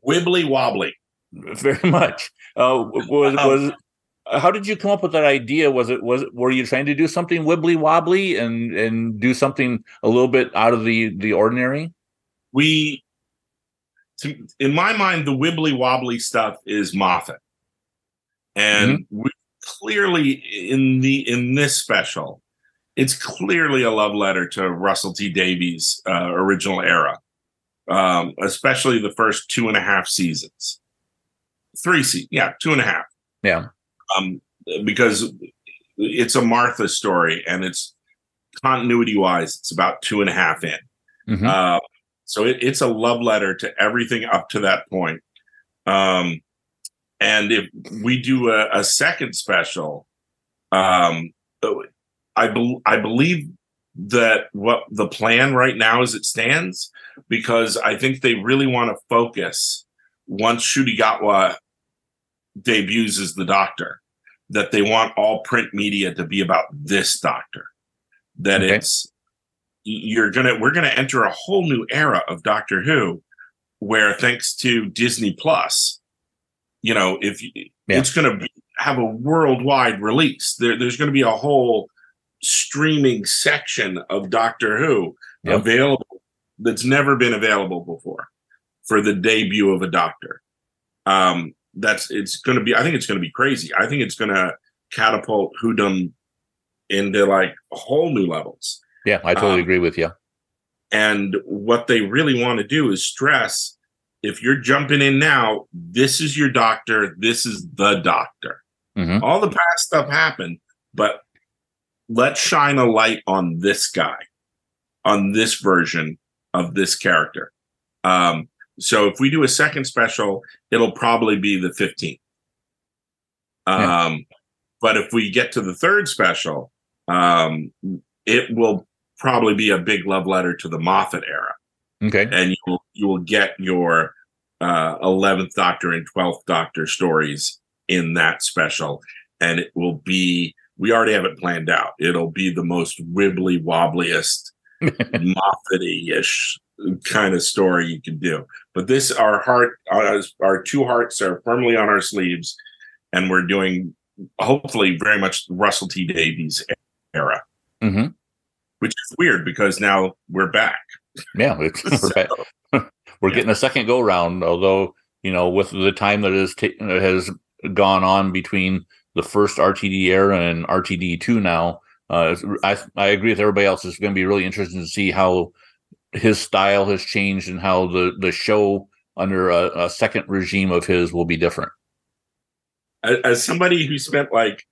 Wibbly wobbly. <laughs> very much. Uh, was <laughs> was how did you come up with that idea? Was it was were you trying to do something wibbly wobbly and and do something a little bit out of the the ordinary? We, to, in my mind, the wibbly wobbly stuff is Moffat, and we clearly in the in this special, it's clearly a love letter to Russell T Davies' uh, original era, um, especially the first two and a half seasons, three seasons, yeah, two and a half. Yeah. Um, because it's a Martha story and it's continuity wise, it's about two and a half in. Mhm. Uh, so it, it's a love letter to everything up to that point. Um, and if we do a, a second special, um, I, bel I believe that what the plan right now as it stands, because I think they really want to focus once Ncuti Gatwa debuts as the doctor, that they want all print media to be about this doctor. That Okay. it's you're gonna we're gonna enter a whole new era of Doctor Who, where thanks to Disney Plus, you know, if you, Yeah. it's gonna be, have a worldwide release, there, there's gonna be a whole streaming section of Doctor Who Yep. available that's never been available before for the debut of a Doctor. Um, that's it's going to be. I think it's going to be crazy. I think it's going to catapult Whodom into like whole new levels. Yeah, I totally Um, agree with you. And what they really want to do is stress if you're jumping in now, this is your doctor, this is the doctor. hmm All the past stuff happened, but let's shine a light on this guy, on this version of this character. Um, so if we do a second special, it'll probably be the 15th. Yeah. Um, but if we get to the third special, um, it will probably be a big love letter to the Moffat era Okay. and you will you will get your uh, 11th Doctor and 12th Doctor stories in that special, and it will be we already have it planned out. It'll be the most wibbly wobbliest, <laughs> Moffat-y ish kind of story you can do. But this, our heart, our, our two hearts are firmly on our sleeves, and we're doing hopefully very much Russell T Davies era, hmm which is weird because now we're back. Yeah, it's, we're, back- <laughs> <laughs> we're Yeah. getting a second go round. Although you know, with the time that that has gone on between the first RTD era and RTD two now, uh, I I agree with everybody else. It's going to be really interesting to see how his style has changed and how the the show under a, a second regime of his will be different. as, as somebody who spent like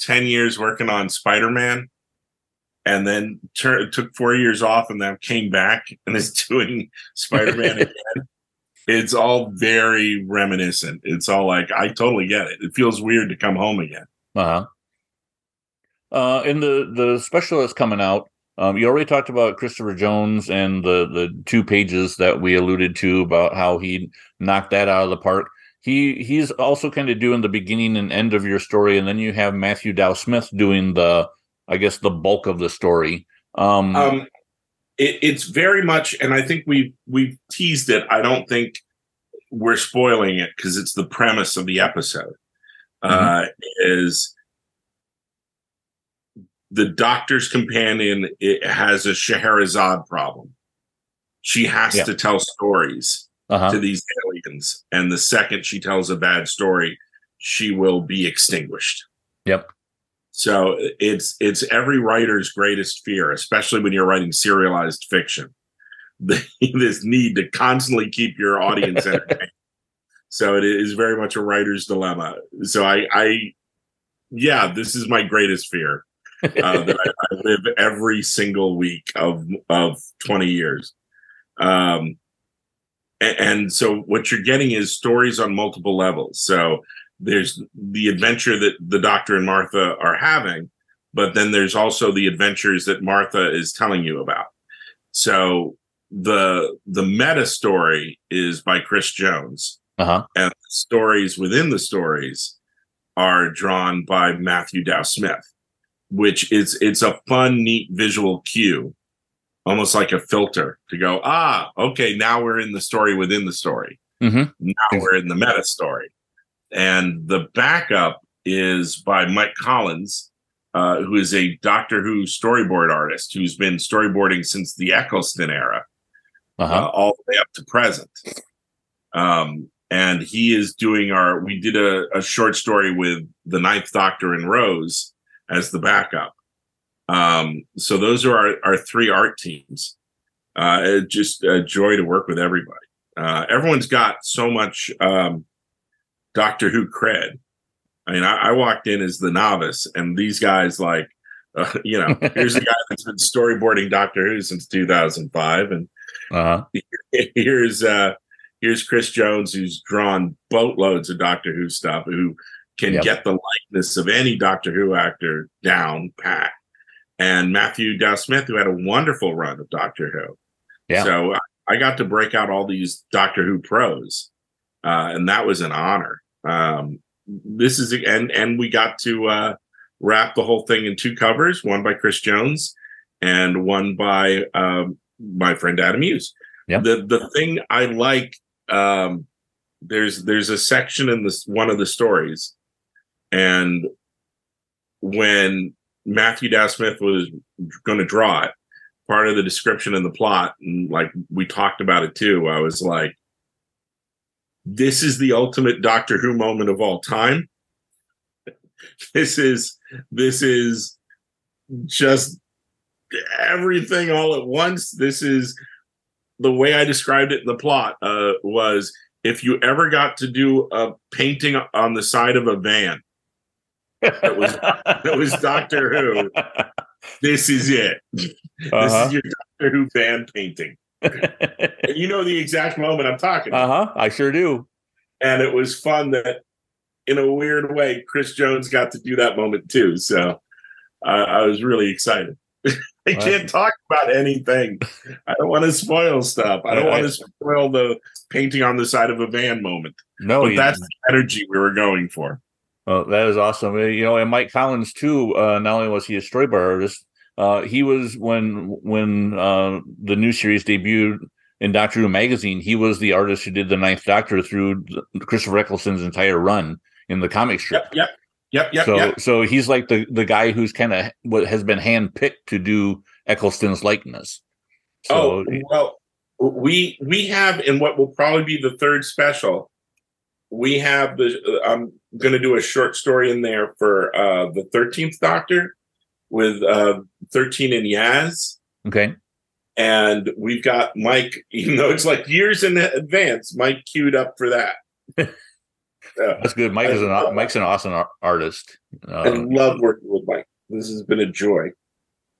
10 years working on spider-man and then tur- took four years off and then came back and is <laughs> doing spider-man <laughs> again it's all very reminiscent it's all like i totally get it it feels weird to come home again Uh-huh. Uh In the the special that's coming out, um, you already talked about Christopher Jones and the the two pages that we alluded to about how he knocked that out of the park. He he's also kind of doing the beginning and end of your story, and then you have Matthew Dow Smith doing the, I guess, the bulk of the story. Um, um it, it's very much and i think we we've teased it i don't think we're spoiling it because it's the premise of the episode uh is the doctor's companion it has a Scheherazade problem. She has Yeah. to tell stories uh-huh. to these aliens, and the second she tells a bad story, she will be extinguished. Yep. So it's it's every writer's greatest fear, especially when you're writing serialized fiction. <laughs> this need to constantly keep your audience <laughs> entertained. so it is very much a writer's dilemma. So I, I yeah, this is my greatest fear uh, that I, I, live every single week of of 20 years. Um, and, and so what you're getting is stories on multiple levels. So there's the adventure that the Doctor and Martha are having, but then there's also the adventures that Martha is telling you about. So the the meta story is by Chris Jones, uh-huh. and the stories within the stories are drawn by Matthew Dow Smith, which is it's a fun, neat visual cue, almost like a filter to go, ah, okay, now we're in the story within the story. Mm-hmm. Now we're in the meta story. And the backup is by Mike Collins, uh, who is a Doctor Who storyboard artist who's been storyboarding since the Eccleston era, uh-huh. uh, all the way up to present. Um, and he is doing our. We did a, a, short story with the Ninth Doctor and Rose as the backup. Um, so those are our, our three art teams. Uh, just a joy to work with everybody. Uh, everyone's got so much um, Doctor Who cred. I mean, I, I, walked in as the novice, and these guys, like, uh, you know, here's a <laughs> guy that's been storyboarding Doctor Who since 2005, and uh-huh. <laughs> here's uh, here's Chris Jones, who's drawn boatloads of Doctor Who stuff, who can yep. get the likeness of any Doctor Who actor down pat, and Matthew Dow Smith, who had a wonderful run of Doctor Who. Yeah. So I got to break out all these Doctor Who pros, uh, and that was an honor. Um, this is and and we got to uh, wrap the whole thing in two covers, one by Chris Jones and one by um, my friend Adam Hughes. Yeah. The the thing I like um, there's there's a section in this one of the stories, and when Matthew Dow Smith was going to draw it, part of the description in the plot, and like we talked about it too, I was like, this is the ultimate Doctor Who moment of all time. <laughs> this is this is just everything all at once. This is the way I described it in the plot uh, was if you ever got to do a painting on the side of a van, it was it was Doctor Who. <laughs> This is it. This uh-huh. is your Doctor Who van painting you know the exact moment I'm talking. Uh huh. I sure do. And it was fun that, in a weird way, Chris Jones got to do that moment too. So uh, I was really excited. <laughs> I can't talk about anything. I don't want to spoil stuff. I don't want to spoil the painting on the side of a van moment. No, but that's the energy we were going for. Well, that is awesome. You know, and Mike Collins too. Uh, not only was he a storyboard artist, uh, he was when when uh, the new series debuted in Doctor Who magazine. He was the artist who did the Ninth Doctor through Christopher Eccleston's entire run in the comic strip. Yep, yep, yep, yep. So yep. so he's like the the guy who's kind of what has been handpicked to do Eccleston's likeness. So, oh well, we we have in what will probably be the third special. We have the. I'm going to do a short story in there for uh, the Thirteenth Doctor with uh, 13 and Yaz. Okay. And we've got Mike, <laughs> you know it's like years in advance, Mike queued up for that. uh, <laughs> That's good. Mike is an Mike's an awesome artist. Uh, I love working with Mike. This has been a joy.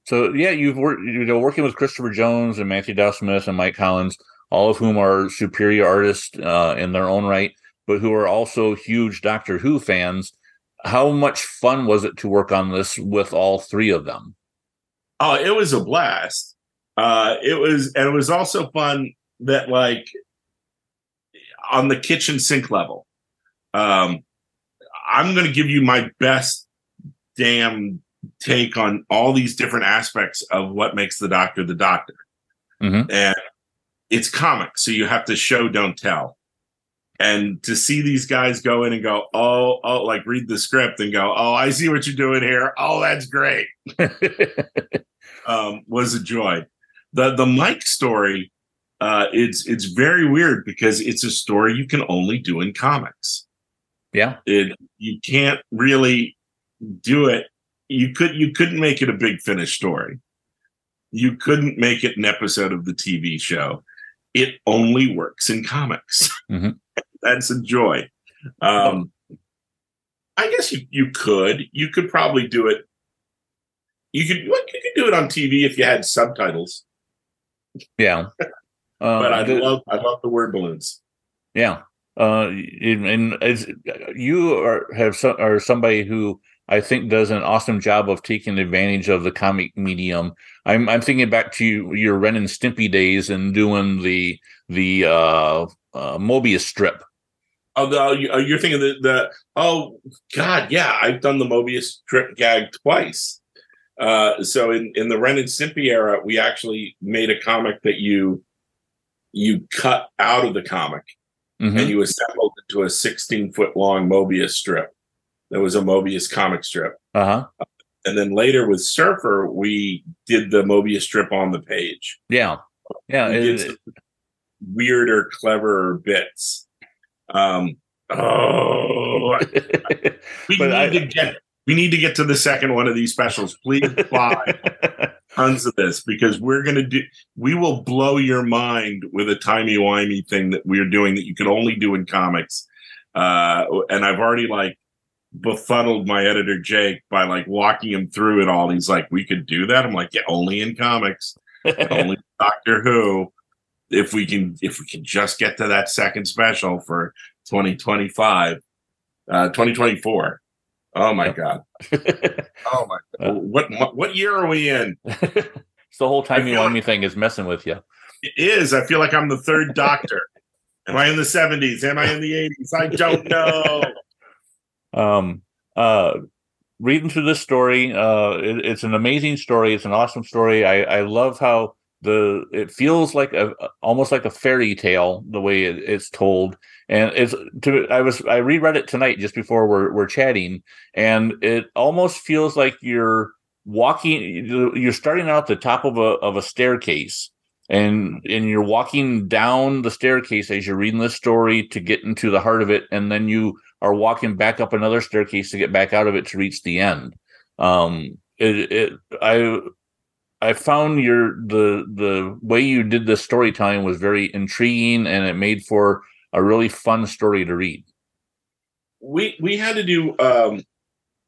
So yeah, you've worked you know working with Christopher Jones and Matthew Dow Smith and Mike Collins, all of whom are superior artists uh, in their own right, but who are also huge Doctor Who fans how much fun was it to work on this with all three of them? Oh, it was a blast. Uh, it was, and it was also fun that like on the kitchen sink level. Um, I'm going to give you my best damn take on all these different aspects of what makes the doctor the doctor. Mm-hmm. And it's comic, so you have to show, don't tell and to see these guys go in and go, oh, oh, like read the script and go, oh, I see what you're doing here. Oh, that's great. <laughs> um, was a joy. The the Mike story, uh, it's it's very weird because it's a story you can only do in comics. Yeah, it you can't really do it you could you couldn't make it a big finish story. You couldn't make it an episode of the TV show. It only works in comics. Mhm. That's a joy. Um, I guess you you could you could probably do it. You could you could do it on TV if you had subtitles. Yeah. Uh, <laughs> But I love I love the word balloons. Yeah. Uh, and, and as you are have some, are somebody who I think does an awesome job of taking advantage of the comic medium. I'm I'm thinking back to your Ren and Stimpy days and doing the the uh, uh, Mobius strip. Although you- oh, you're thinking the the oh god yeah I've done the Mobius strip gag twice. Uh, so in in the Ren and Stimpy era, we actually made a comic that you you cut out of the comic Mhm. and you assembled into a 16 foot long Mobius strip. That was a Mobius comic strip. Uh huh. And then later with Surfer, we did the Mobius strip on the page. Yeah. Yeah. It- weirder, cleverer bits. Um, oh, we <laughs> need I- to get we need to get to the second one of these specials. Please <laughs> buy tons of this because we're gonna do we will blow your mind with a timey wimey thing that we're doing that you can only do in comics. Uh, and I've already like befuddled my editor Jake by like walking him through it all. He's like, "We could do that." I'm like, "Yeah, only in comics, <laughs> only Doctor Who." If we can, if we can just get to that second special for 2025, uh, 2024. Oh my god! <laughs> Oh my god! What what, what year are we in? <laughs> it's the whole timey feel like- wimey thing is messing with you. It is. I feel like I'm the third Doctor. Am I in the 70s? Am I in the 80s? I don't know. <laughs> um uh reading through this story uh it, it's an amazing story it's an awesome story i i love how the it feels like a almost like a fairy tale the way it, it's told and it's to i was i reread it tonight just before we're we're chatting and it almost feels like you're walking you're starting out the top of a of a staircase and and you're walking down the staircase as you're reading the story to get into the heart of it and then you are walking back up another staircase to get back out of it to reach the end. Um, it, it, I, I found your the the way you did the storytelling was very intriguing, and it made for a really fun story to read. We we had to do um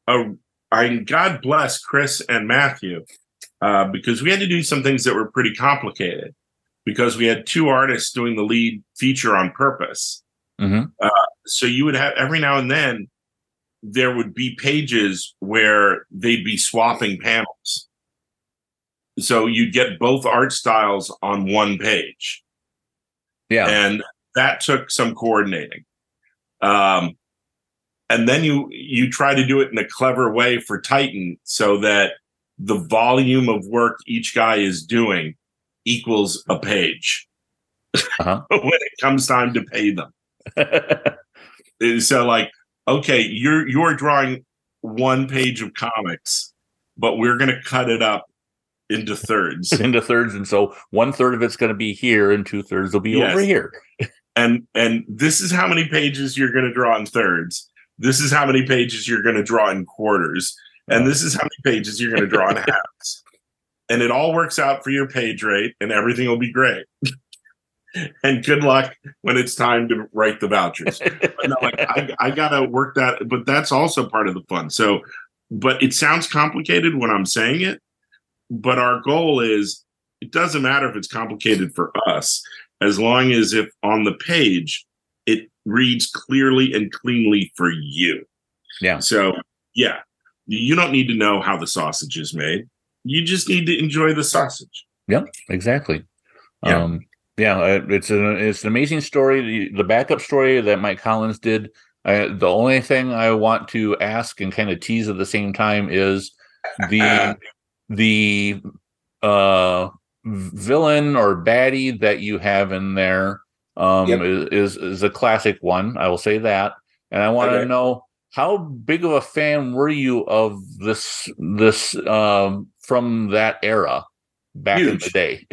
a I God bless Chris and Matthew uh because we had to do some things that were pretty complicated because we had two artists doing the lead feature on purpose. Mhm. so you would have every now and then there would be pages where they'd be swapping panels. So you'd get both art styles on one page. Yeah, and that took some coordinating um and then you you try to do it in a clever way for titan so that the volume of work each guy is doing equals a page Uh-huh. <laughs> when it comes time to pay them <laughs> so like okay you're you're drawing one page of comics but we're going to cut it up into thirds. <laughs> Into thirds, and so one third of it's going to be here, and two thirds will be Yes. over here. and and this is how many pages you're going to draw in thirds. This is how many pages you're going to draw in quarters. And this is how many pages you're going to draw in <laughs> halves. And it all works out for your page rate and everything will be great. <laughs> And good luck when it's time to write the vouchers. No, like I, I gotta work that but that's also part of the fun. So but it sounds complicated when i'm saying it but our goal is it doesn't matter if it's complicated for us as long as if on the page it reads clearly and cleanly for you Yeah. so yeah you don't need to know how the sausage is made you just need to enjoy the sausage yep Exactly. Yeah. Um, yeah, uh, it's an it's an amazing story. The, the backup story that Mike Collins did. I, the only thing I want to ask and kind of tease at the same time is the <laughs> the uh villain or baddie that you have in there um Yep. is, is a classic one. I will say that, and I want to know how big of a fan were you of this this um from that era back in the day?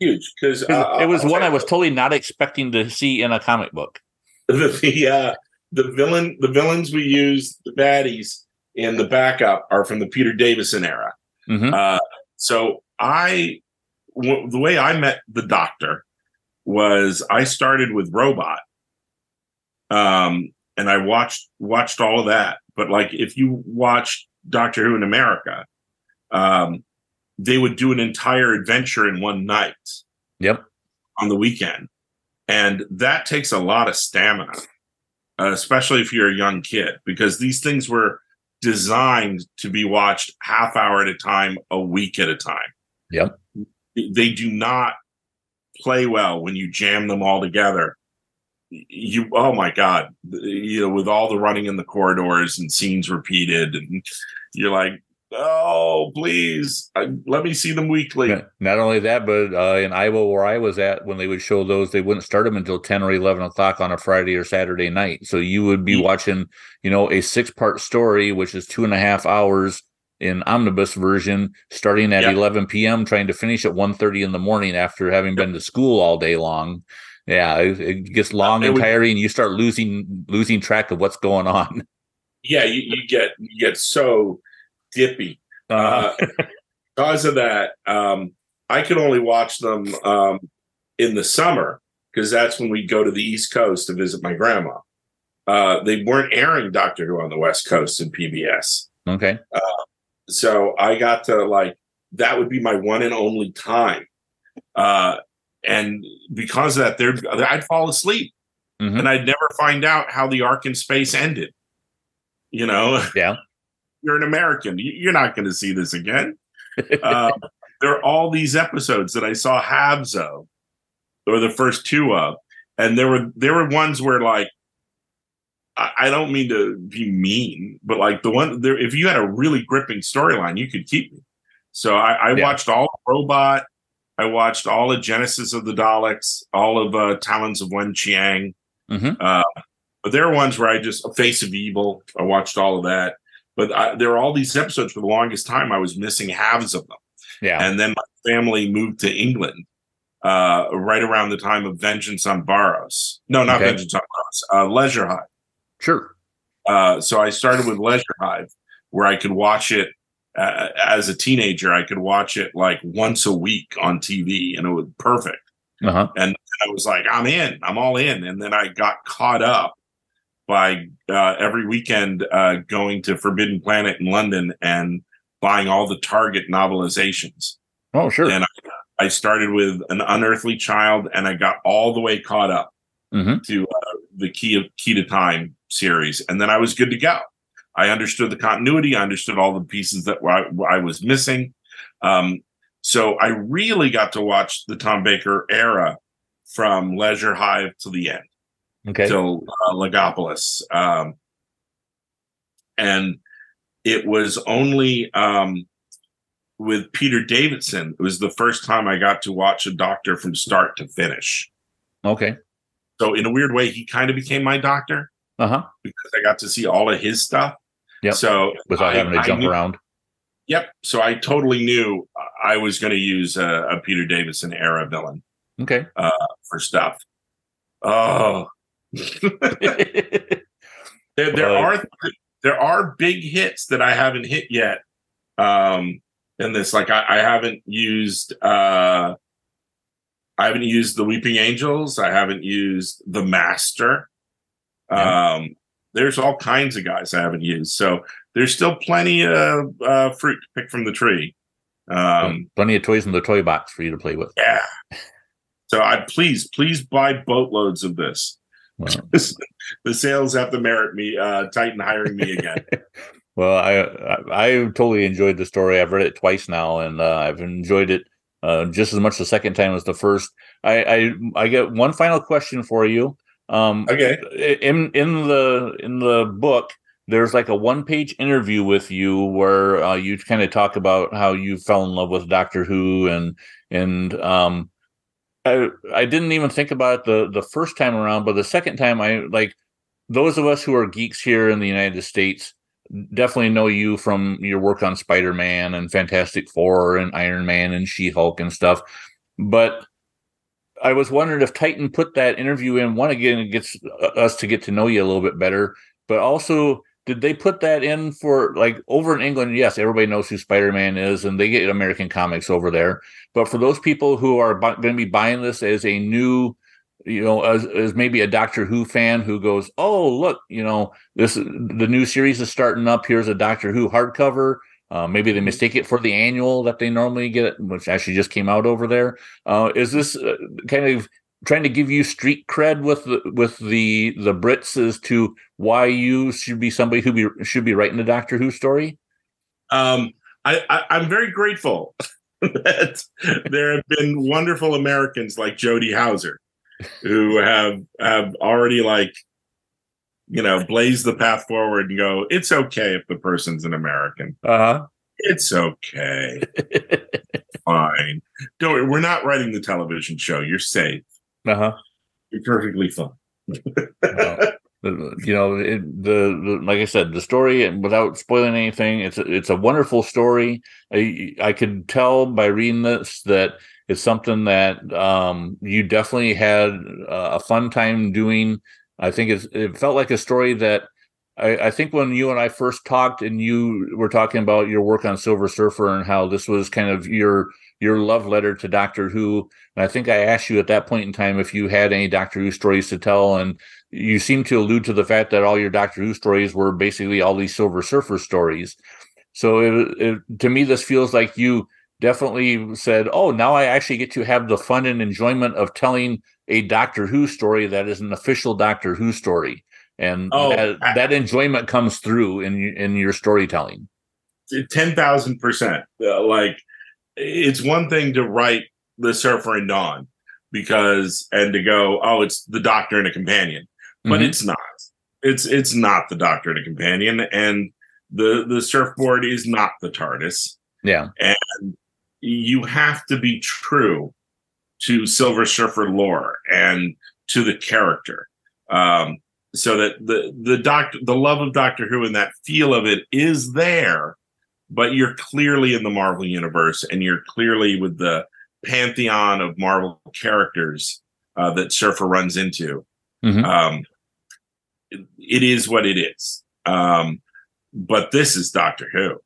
huge because <laughs> it was one I was totally not expecting to see in a comic book. <laughs> the the, uh, the villain the villains we use the baddies in the backup are from the Peter Davison era. Mhm. Uh, so I, w- the way I met the Doctor was I started with Robot, um, and I watched watched all of that. But like, if you watch Doctor Who in America, um, they would do an entire adventure in one night Yep. on the weekend. And that takes a lot of stamina, uh, especially if you're a young kid, because these things were designed to be watched half hour at a time, a week at a time. Yep. They do not play well when you jam them all together. You, oh my God, you know, with all the running in the corridors and scenes repeated, and you're like, oh, please, uh, let me see them weekly. Not- only that, but uh, in Iowa, where I was at, when they would show those, they wouldn't start them until ten or eleven o'clock on a Friday or Saturday night. So you would be Yeah. watching, you know, a six-part story, which is two and a half hours in omnibus version, starting at Yeah. eleven p.m., trying to finish at 1.30 in the morning after having been to school all day long. Yeah, it, it gets long it and tiring. You start losing losing track of what's going on. yeah, you, you get you get so dippy. Uh, because of that, um, I could only watch them um, in the summer because that's when we go to the East Coast to visit my grandma. Uh, they weren't airing Doctor Who on the West Coast in PBS, okay. so I got to like that would be my one and only time. Uh, and because of that, there I'd fall asleep Mhm. and I'd never find out how the Ark in space ended. You know, Yeah. You're an American. You- You're not going to see this again. <laughs> Uh, there are all these episodes that I saw halves of, or the first two of, and there were there were ones where like I, I don't mean to be mean, but like the one there, if you had a really gripping storyline, you could keep me. So I, I Yeah. watched all Robot. I watched all of Genesis of the Daleks, all of uh, Talons of Weng-Chiang. Mhm. Uh, but there are ones where I just A Face of Evil. I watched all of that. But I, there are all these episodes for the longest time. I was missing halves of them. Yeah. And then my family moved to England uh, right around the time of Vengeance on Varos. No, not Okay. Vengeance on Varos. Uh, Leisure Hive. Sure. Uh, so I started with Leisure Hive, where I could watch it uh, as a teenager. I could watch it like once a week on TV, and it was perfect. Uh huh. And I was like, I'm in, I'm all in. And then I got caught up by uh, every weekend uh, going to Forbidden Planet in London and buying all the Target novelizations. Oh, sure. And I started with an unearthly child, and I got all the way caught up Mhm. to uh, the key of key to time series, and then I was good to go. I understood the continuity. I understood all the pieces that I, I was missing. Um, so I really got to watch the Tom Baker era from Leisure Hive to the end Okay. till uh, Logopolis. Um, and it was only um, with Peter Davidson, it was the first time I got to watch a doctor from start to finish. okay. So, in a weird way, he kind of became my doctor Uh huh. because I got to see all of his stuff. Yeah. So, Without I- having to I jump knew- around. Yep. So, I totally knew I was going to use a, a Peter Davidson era villain Okay. for stuff. Oh, <laughs> there, there are there are big hits that I haven't hit yet. Um, in this, like I, I haven't used uh, I haven't used the Weeping Angels. I haven't used the Master. Yeah. Um, there's all kinds of guys I haven't used. So there's still plenty of uh, fruit to pick from the tree. Um, Plenty of toys in the toy box for you to play with. yeah. So I please, please buy boatloads of this. Well, <laughs> the sales have to merit me uh Titan hiring me again. <laughs> well, I, I I totally enjoyed the story. I've read it twice now, and uh, I've enjoyed it uh, just as much the second time as the first. I I, I get one final question for you. Um, okay. in in the in the book there's like a one page interview with you where uh, you kind of talk about how you fell in love with doctor who and and um i i didn't even think about it the the first time around but the second time i like those of us who are geeks here in the united states definitely know you from your work on spider-man and fantastic four and iron man and she-hulk and stuff but I was wondering if Titan put that interview in. One again, gets uh, us to get to know you a little bit better, but also did they put that in for like over in England? Yes, everybody knows who Spider Man is, and they get American comics over there. But for those people who are bu- going to be buying this as a new, you know, as, as maybe a Doctor Who fan who goes, "Oh, look, you know, this the new series is starting up. Here's a Doctor Who hardcover." Uh, maybe they mistake it for the annual that they normally get, which actually just came out over there. Uh, is this uh, kind of trying to give you street cred with the with the the Brits as to why you should be somebody who be should be writing a Doctor Who story? Um, I, I am very grateful <laughs> that there have been wonderful Americans like Jody Houser who have have already like you know blaze the path forward and go it's okay if the person's an American. Uh-huh. It's okay. <laughs> Fine. Don't worry, we're not writing the television show. You're safe. Uh-huh. You're perfectly fine. well, you know, it, the, the, like I said, the story, and without spoiling anything, it's a, it's a wonderful story. I, I could tell by reading this that it's something that um, you definitely had uh, a fun time doing. I think it's, it felt like a story that I, I, think when you and I first talked, and you were talking about your work on Silver Surfer and how this was kind of your your love letter to Doctor Who. And I think I asked you at that point in time if you had any Doctor Who stories to tell, and you seem to allude to the fact that all your Doctor Who stories were basically all these Silver Surfer stories. So it, it, to me, this feels like you definitely said, "Oh, now I actually get to have the fun and enjoyment of telling a Doctor Who story that is an official Doctor Who story." and oh, that, I, that, enjoyment comes through in in your storytelling. Ten thousand percent. Uh, like it's one thing to write the Surfer and Dawn because and to go, oh, it's the Doctor and a companion, but mm-hmm. it's not. It's it's not the Doctor and a companion, and the the surfboard is not the TARDIS. Yeah, and you have to be true to Silver Surfer lore and to the character. Um, so that the the doctor the love of Doctor Who and that feel of it is there, but you're clearly in the Marvel universe and you're clearly with the pantheon of Marvel characters uh, that Surfer runs into. Mm-hmm. Um, it, it is what it is. Um, but this is Doctor Who.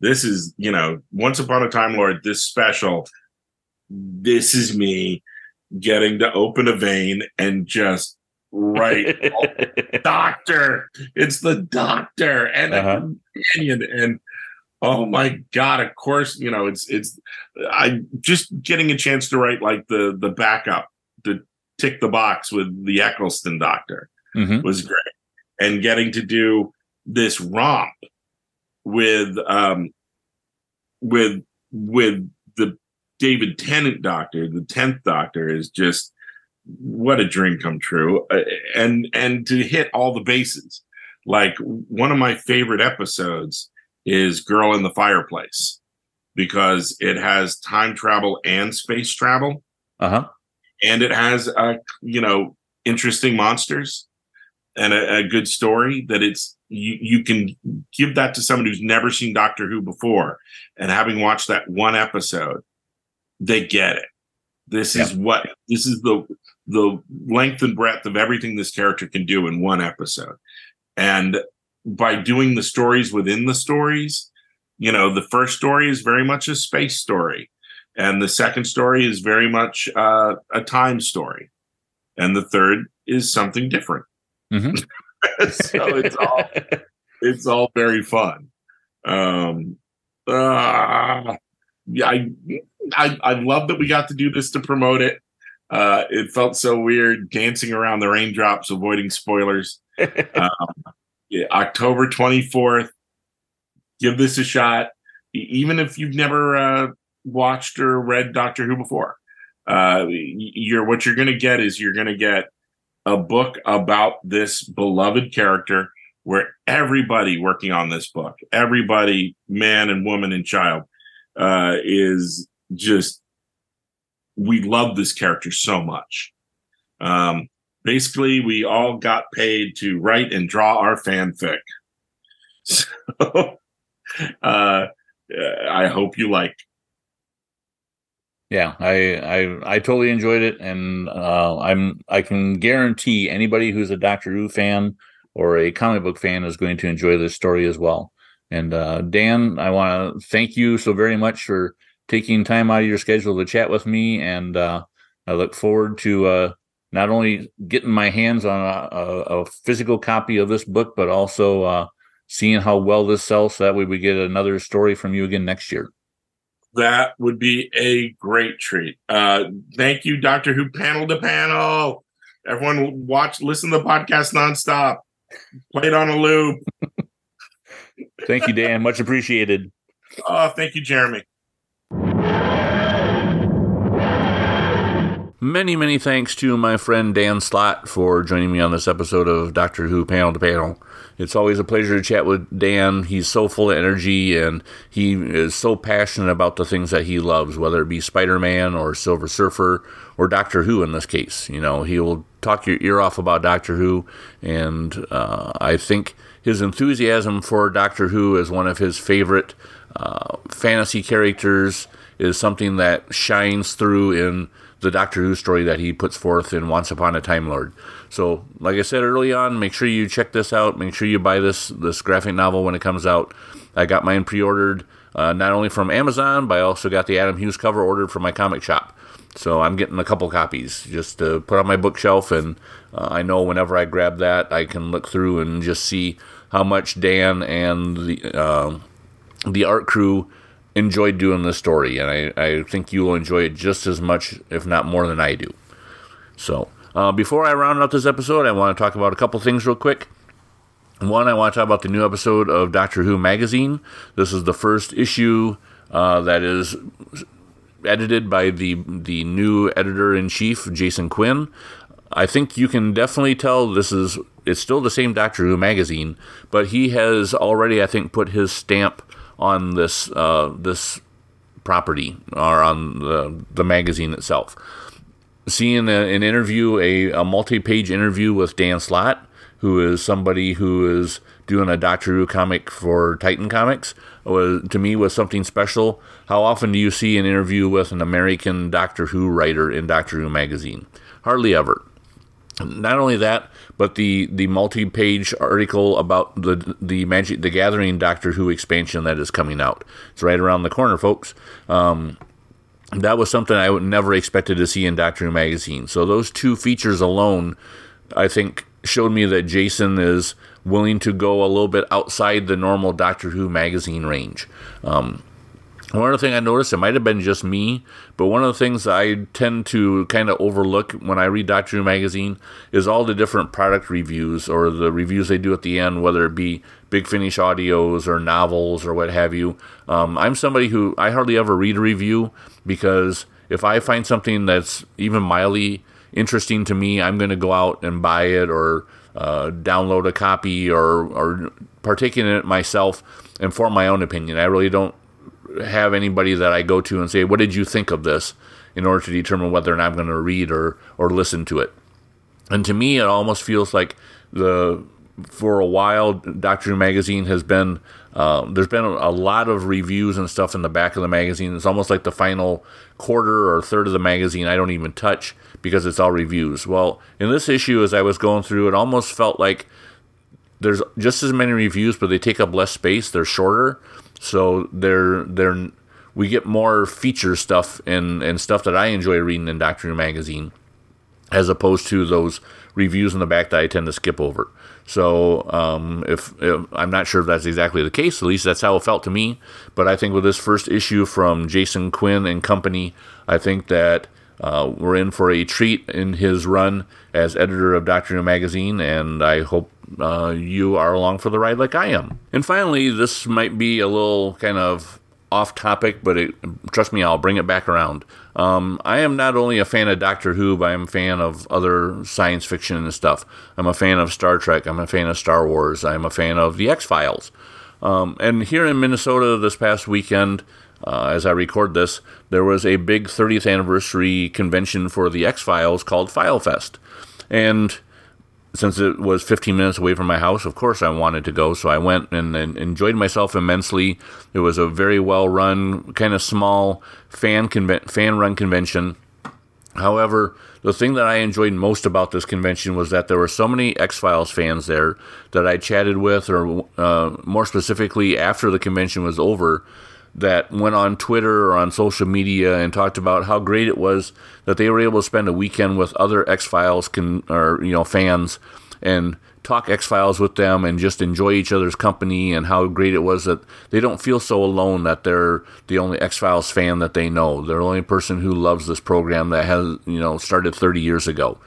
This is you know Once Upon a Time Lord. This special. This is me getting to open a vein and just right <laughs> doctor it's the doctor and uh-huh. companion and oh my god of course you know it's it's i just getting a chance to write like the the backup to tick the box with the eccleston doctor mm-hmm. was great. And getting to do this romp with um with with the david tennant doctor the 10th doctor is just what a dream come true. Uh, and and to hit all the bases. Like one of my favorite episodes is girl in the fireplace because it has time travel and space travel uh-huh and it has uh you know interesting monsters and a, a good story that it's you, you can give that to someone who's never seen doctor who before and having watched that one episode they get it this yeah. is what this is the the length and breadth of everything this character can do in one episode. And by doing the stories within the stories, you know, the first story is very much a space story, and the second story is very much uh, a time story, and the third is something different. Mm-hmm. <laughs> so it's all <laughs> it's all very fun. Um, uh, yeah, I, I I love that we got to do this to promote it. Uh, it felt so weird dancing around the raindrops, avoiding spoilers. um, <laughs> October 24th. Give this a shot. Even if you've never uh, watched or read Doctor Who before, uh, you're what you're going to get is you're going to get a book about this beloved character where everybody working on this book, everybody, man and woman and child, uh, is just we love this character so much. Um, basically, we all got paid to write and draw our fanfic. <laughs> So, uh, I hope you like. Yeah, I I I totally enjoyed it, and uh, I'm I can guarantee anybody who's a Doctor Who fan or a comic book fan is going to enjoy this story as well. And uh, Dan, I want to thank you so very much for taking time out of your schedule to chat with me. And uh, I look forward to uh, not only getting my hands on a, a, a, physical copy of this book, but also uh, seeing how well this sells. So that way we get another story from you again next year. That would be a great treat. Uh, thank you, Doctor Who panel to panel. Everyone watch, listen to the podcast nonstop. Play it on a loop. <laughs> thank you, Dan. Much appreciated. Oh, thank you, Jeremy. Many, many thanks to my friend Dan Slott for joining me on this episode of Doctor Who Panel to Panel. It's always a pleasure to chat with Dan. He's so full of energy and he is so passionate about the things that he loves, whether it be Spider Man or Silver Surfer or Doctor Who in this case. You know, he will talk your ear off about Doctor Who, and uh, I think his enthusiasm for Doctor Who as one of his favorite uh, fantasy characters is something that shines through in the Doctor Who story that he puts forth in Once Upon a Time Lord. So, like I said early on, make sure you check this out. Make sure you buy this this graphic novel when it comes out. I got mine pre-ordered uh, not only from Amazon, but I also got the Adam Hughes cover ordered from my comic shop. So I'm getting a couple copies just to put on my bookshelf, and uh, I know whenever I grab that, I can look through and just see how much Dan and the uh, the art crew enjoyed doing this story, and I, I think you will enjoy it just as much, if not more, than I do. So, uh, before I round out this episode, I want to talk about a couple things real quick. One, I want to talk about the new episode of Doctor Who magazine. This is the first issue uh, that is edited by the the new editor in chief, Jason Quinn. I think you can definitely tell this is it's still the same Doctor Who magazine, but he has already, I think, put his stamp on this uh, this property or on the, the magazine itself. Seeing a, an interview, a, a multi-page interview with Dan Slott, who is somebody who is doing a Doctor Who comic for Titan Comics, was to me was something special. How often do you see an interview with an American Doctor Who writer in Doctor Who magazine? Hardly ever. Not only that, but the the multi-page article about the the Magic the Gathering Doctor Who expansion that is coming out. It's right around the corner, folks. Um, that was something I would never expected to see in Doctor Who magazine. So those two features alone, I think, showed me that Jason is willing to go a little bit outside the normal Doctor Who magazine range. Um, one other thing I noticed, it might have been just me, but one of the things I tend to kind of overlook when I read Doctor Who magazine is all the different product reviews or the reviews they do at the end, whether it be Big Finish audios or novels or what have you. Um, I'm somebody who I hardly ever read a review because if I find something that's even mildly interesting to me, I'm going to go out and buy it or uh, download a copy or, or partake in it myself and form my own opinion. I really don't have anybody that I go to and say, "What did you think of this?" in order to determine whether or not I'm going to read or or listen to it. And to me, it almost feels like the for a while, Doctor Who magazine has been uh, there's been a, lot of reviews and stuff in the back of the magazine. It's almost like the final quarter or third of the magazine I don't even touch because it's all reviews. Well, in this issue, as I was going through, it almost felt like there's just as many reviews, but they take up less space. They're shorter, so they're they're we get more feature stuff and and stuff that I enjoy reading in Doctor magazine, as opposed to those reviews in the back that I tend to skip over. So um, if, if, I'm not sure if that's exactly the case, at least that's how it felt to me. But I think with this first issue from Jason Quinn and company, I think that uh, we're in for a treat in his run as editor of Doctor Who magazine, and I hope uh, you are along for the ride like I am. And finally, this might be a little kind of off topic, but it, trust me, I'll bring it back around. Um, I am not only a fan of Doctor Who, but I'm a fan of other science fiction and stuff. I'm a fan of Star Trek. I'm a fan of Star Wars. I'm a fan of the X Files. Um, and here in Minnesota this past weekend, uh, as I record this, there was a big 30th anniversary convention for the X Files called FileFest. And since it was 15 minutes away from my house, of course I wanted to go. So I went and, and enjoyed myself immensely. It was a very well run, kind of small fan conven- fan run convention. However, the thing that I enjoyed most about this convention was that there were so many X Files fans there that I chatted with, or uh, more specifically, after the convention was over, that went on Twitter or on social media and talked about how great it was that they were able to spend a weekend with other X Files con- or you know fans and talk X Files with them and just enjoy each other's company and how great it was that they don't feel so alone that they're the only X Files fan that they know. They're the only person who loves this program that has, you know, started 30 years ago.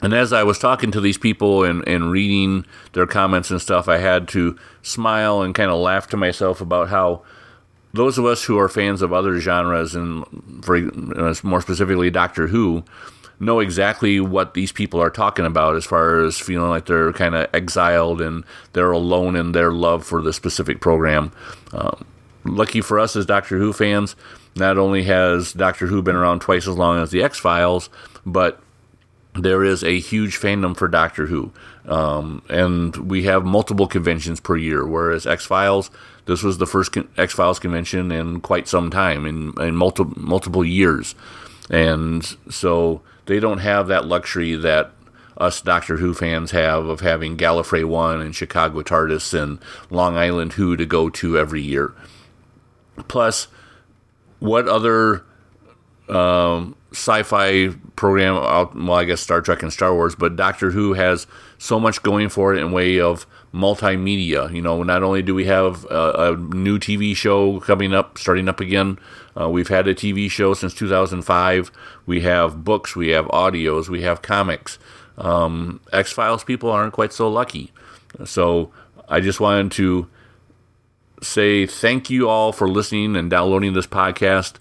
And as I was talking to these people and, and reading their comments and stuff, I had to smile and kind of laugh to myself about how those of us who are fans of other genres and for more specifically Doctor Who know exactly what these people are talking about as far as feeling like they're kind of exiled and they're alone in their love for the specific program. Um, lucky for us as Doctor Who fans, not only has Doctor Who been around twice as long as the X Files, but there is a huge fandom for Doctor Who. Um, and we have multiple conventions per year, whereas X Files, this was the first X Files convention in quite some time, in, in multiple multiple years. And so they don't have that luxury that us Doctor Who fans have of having Gallifrey 1 and Chicago TARDIS and Long Island Who to go to every year. Plus, what other um, sci-fi program? Well, I guess Star Trek and Star Wars, but Doctor Who has so much going for it in way of multimedia. You know, not only do we have a, a new TV show coming up, starting up again. Uh, we've had a TV show since 2005. We have books, we have audios, we have comics. Um, X Files people aren't quite so lucky. So I just wanted to say thank you all for listening and downloading this podcast.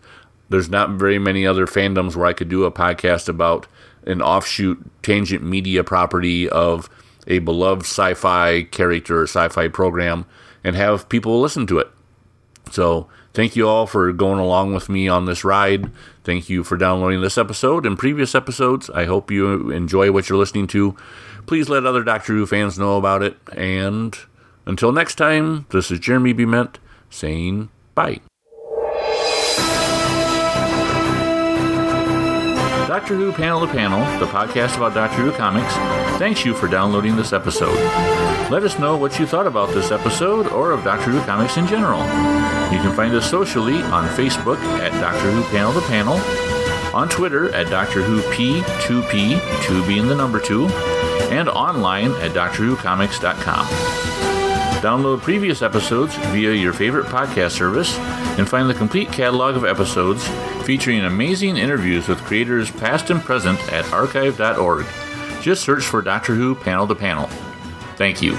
There's not very many other fandoms where I could do a podcast about an offshoot tangent media property of a beloved sci fi character or sci fi program and have people listen to it. So, thank you all for going along with me on this ride. Thank you for downloading this episode and previous episodes. I hope you enjoy what you're listening to. Please let other Doctor Who fans know about it. And until next time, this is Jeremy Bement saying bye. Doctor Who Panel to Panel, the podcast about Doctor Who comics, thanks you for downloading this episode. Let us know what you thought about this episode or of Doctor Who comics in general. You can find us socially on Facebook at Doctor Who Panel to Panel, on Twitter at Doctor Who P2P, 2 being the number 2, and online at DoctorWhoComics.com. Download previous episodes via your favorite podcast service and find the complete catalog of episodes featuring amazing interviews with creators past and present at archive.org. Just search for Doctor Who Panel to Panel. Thank you.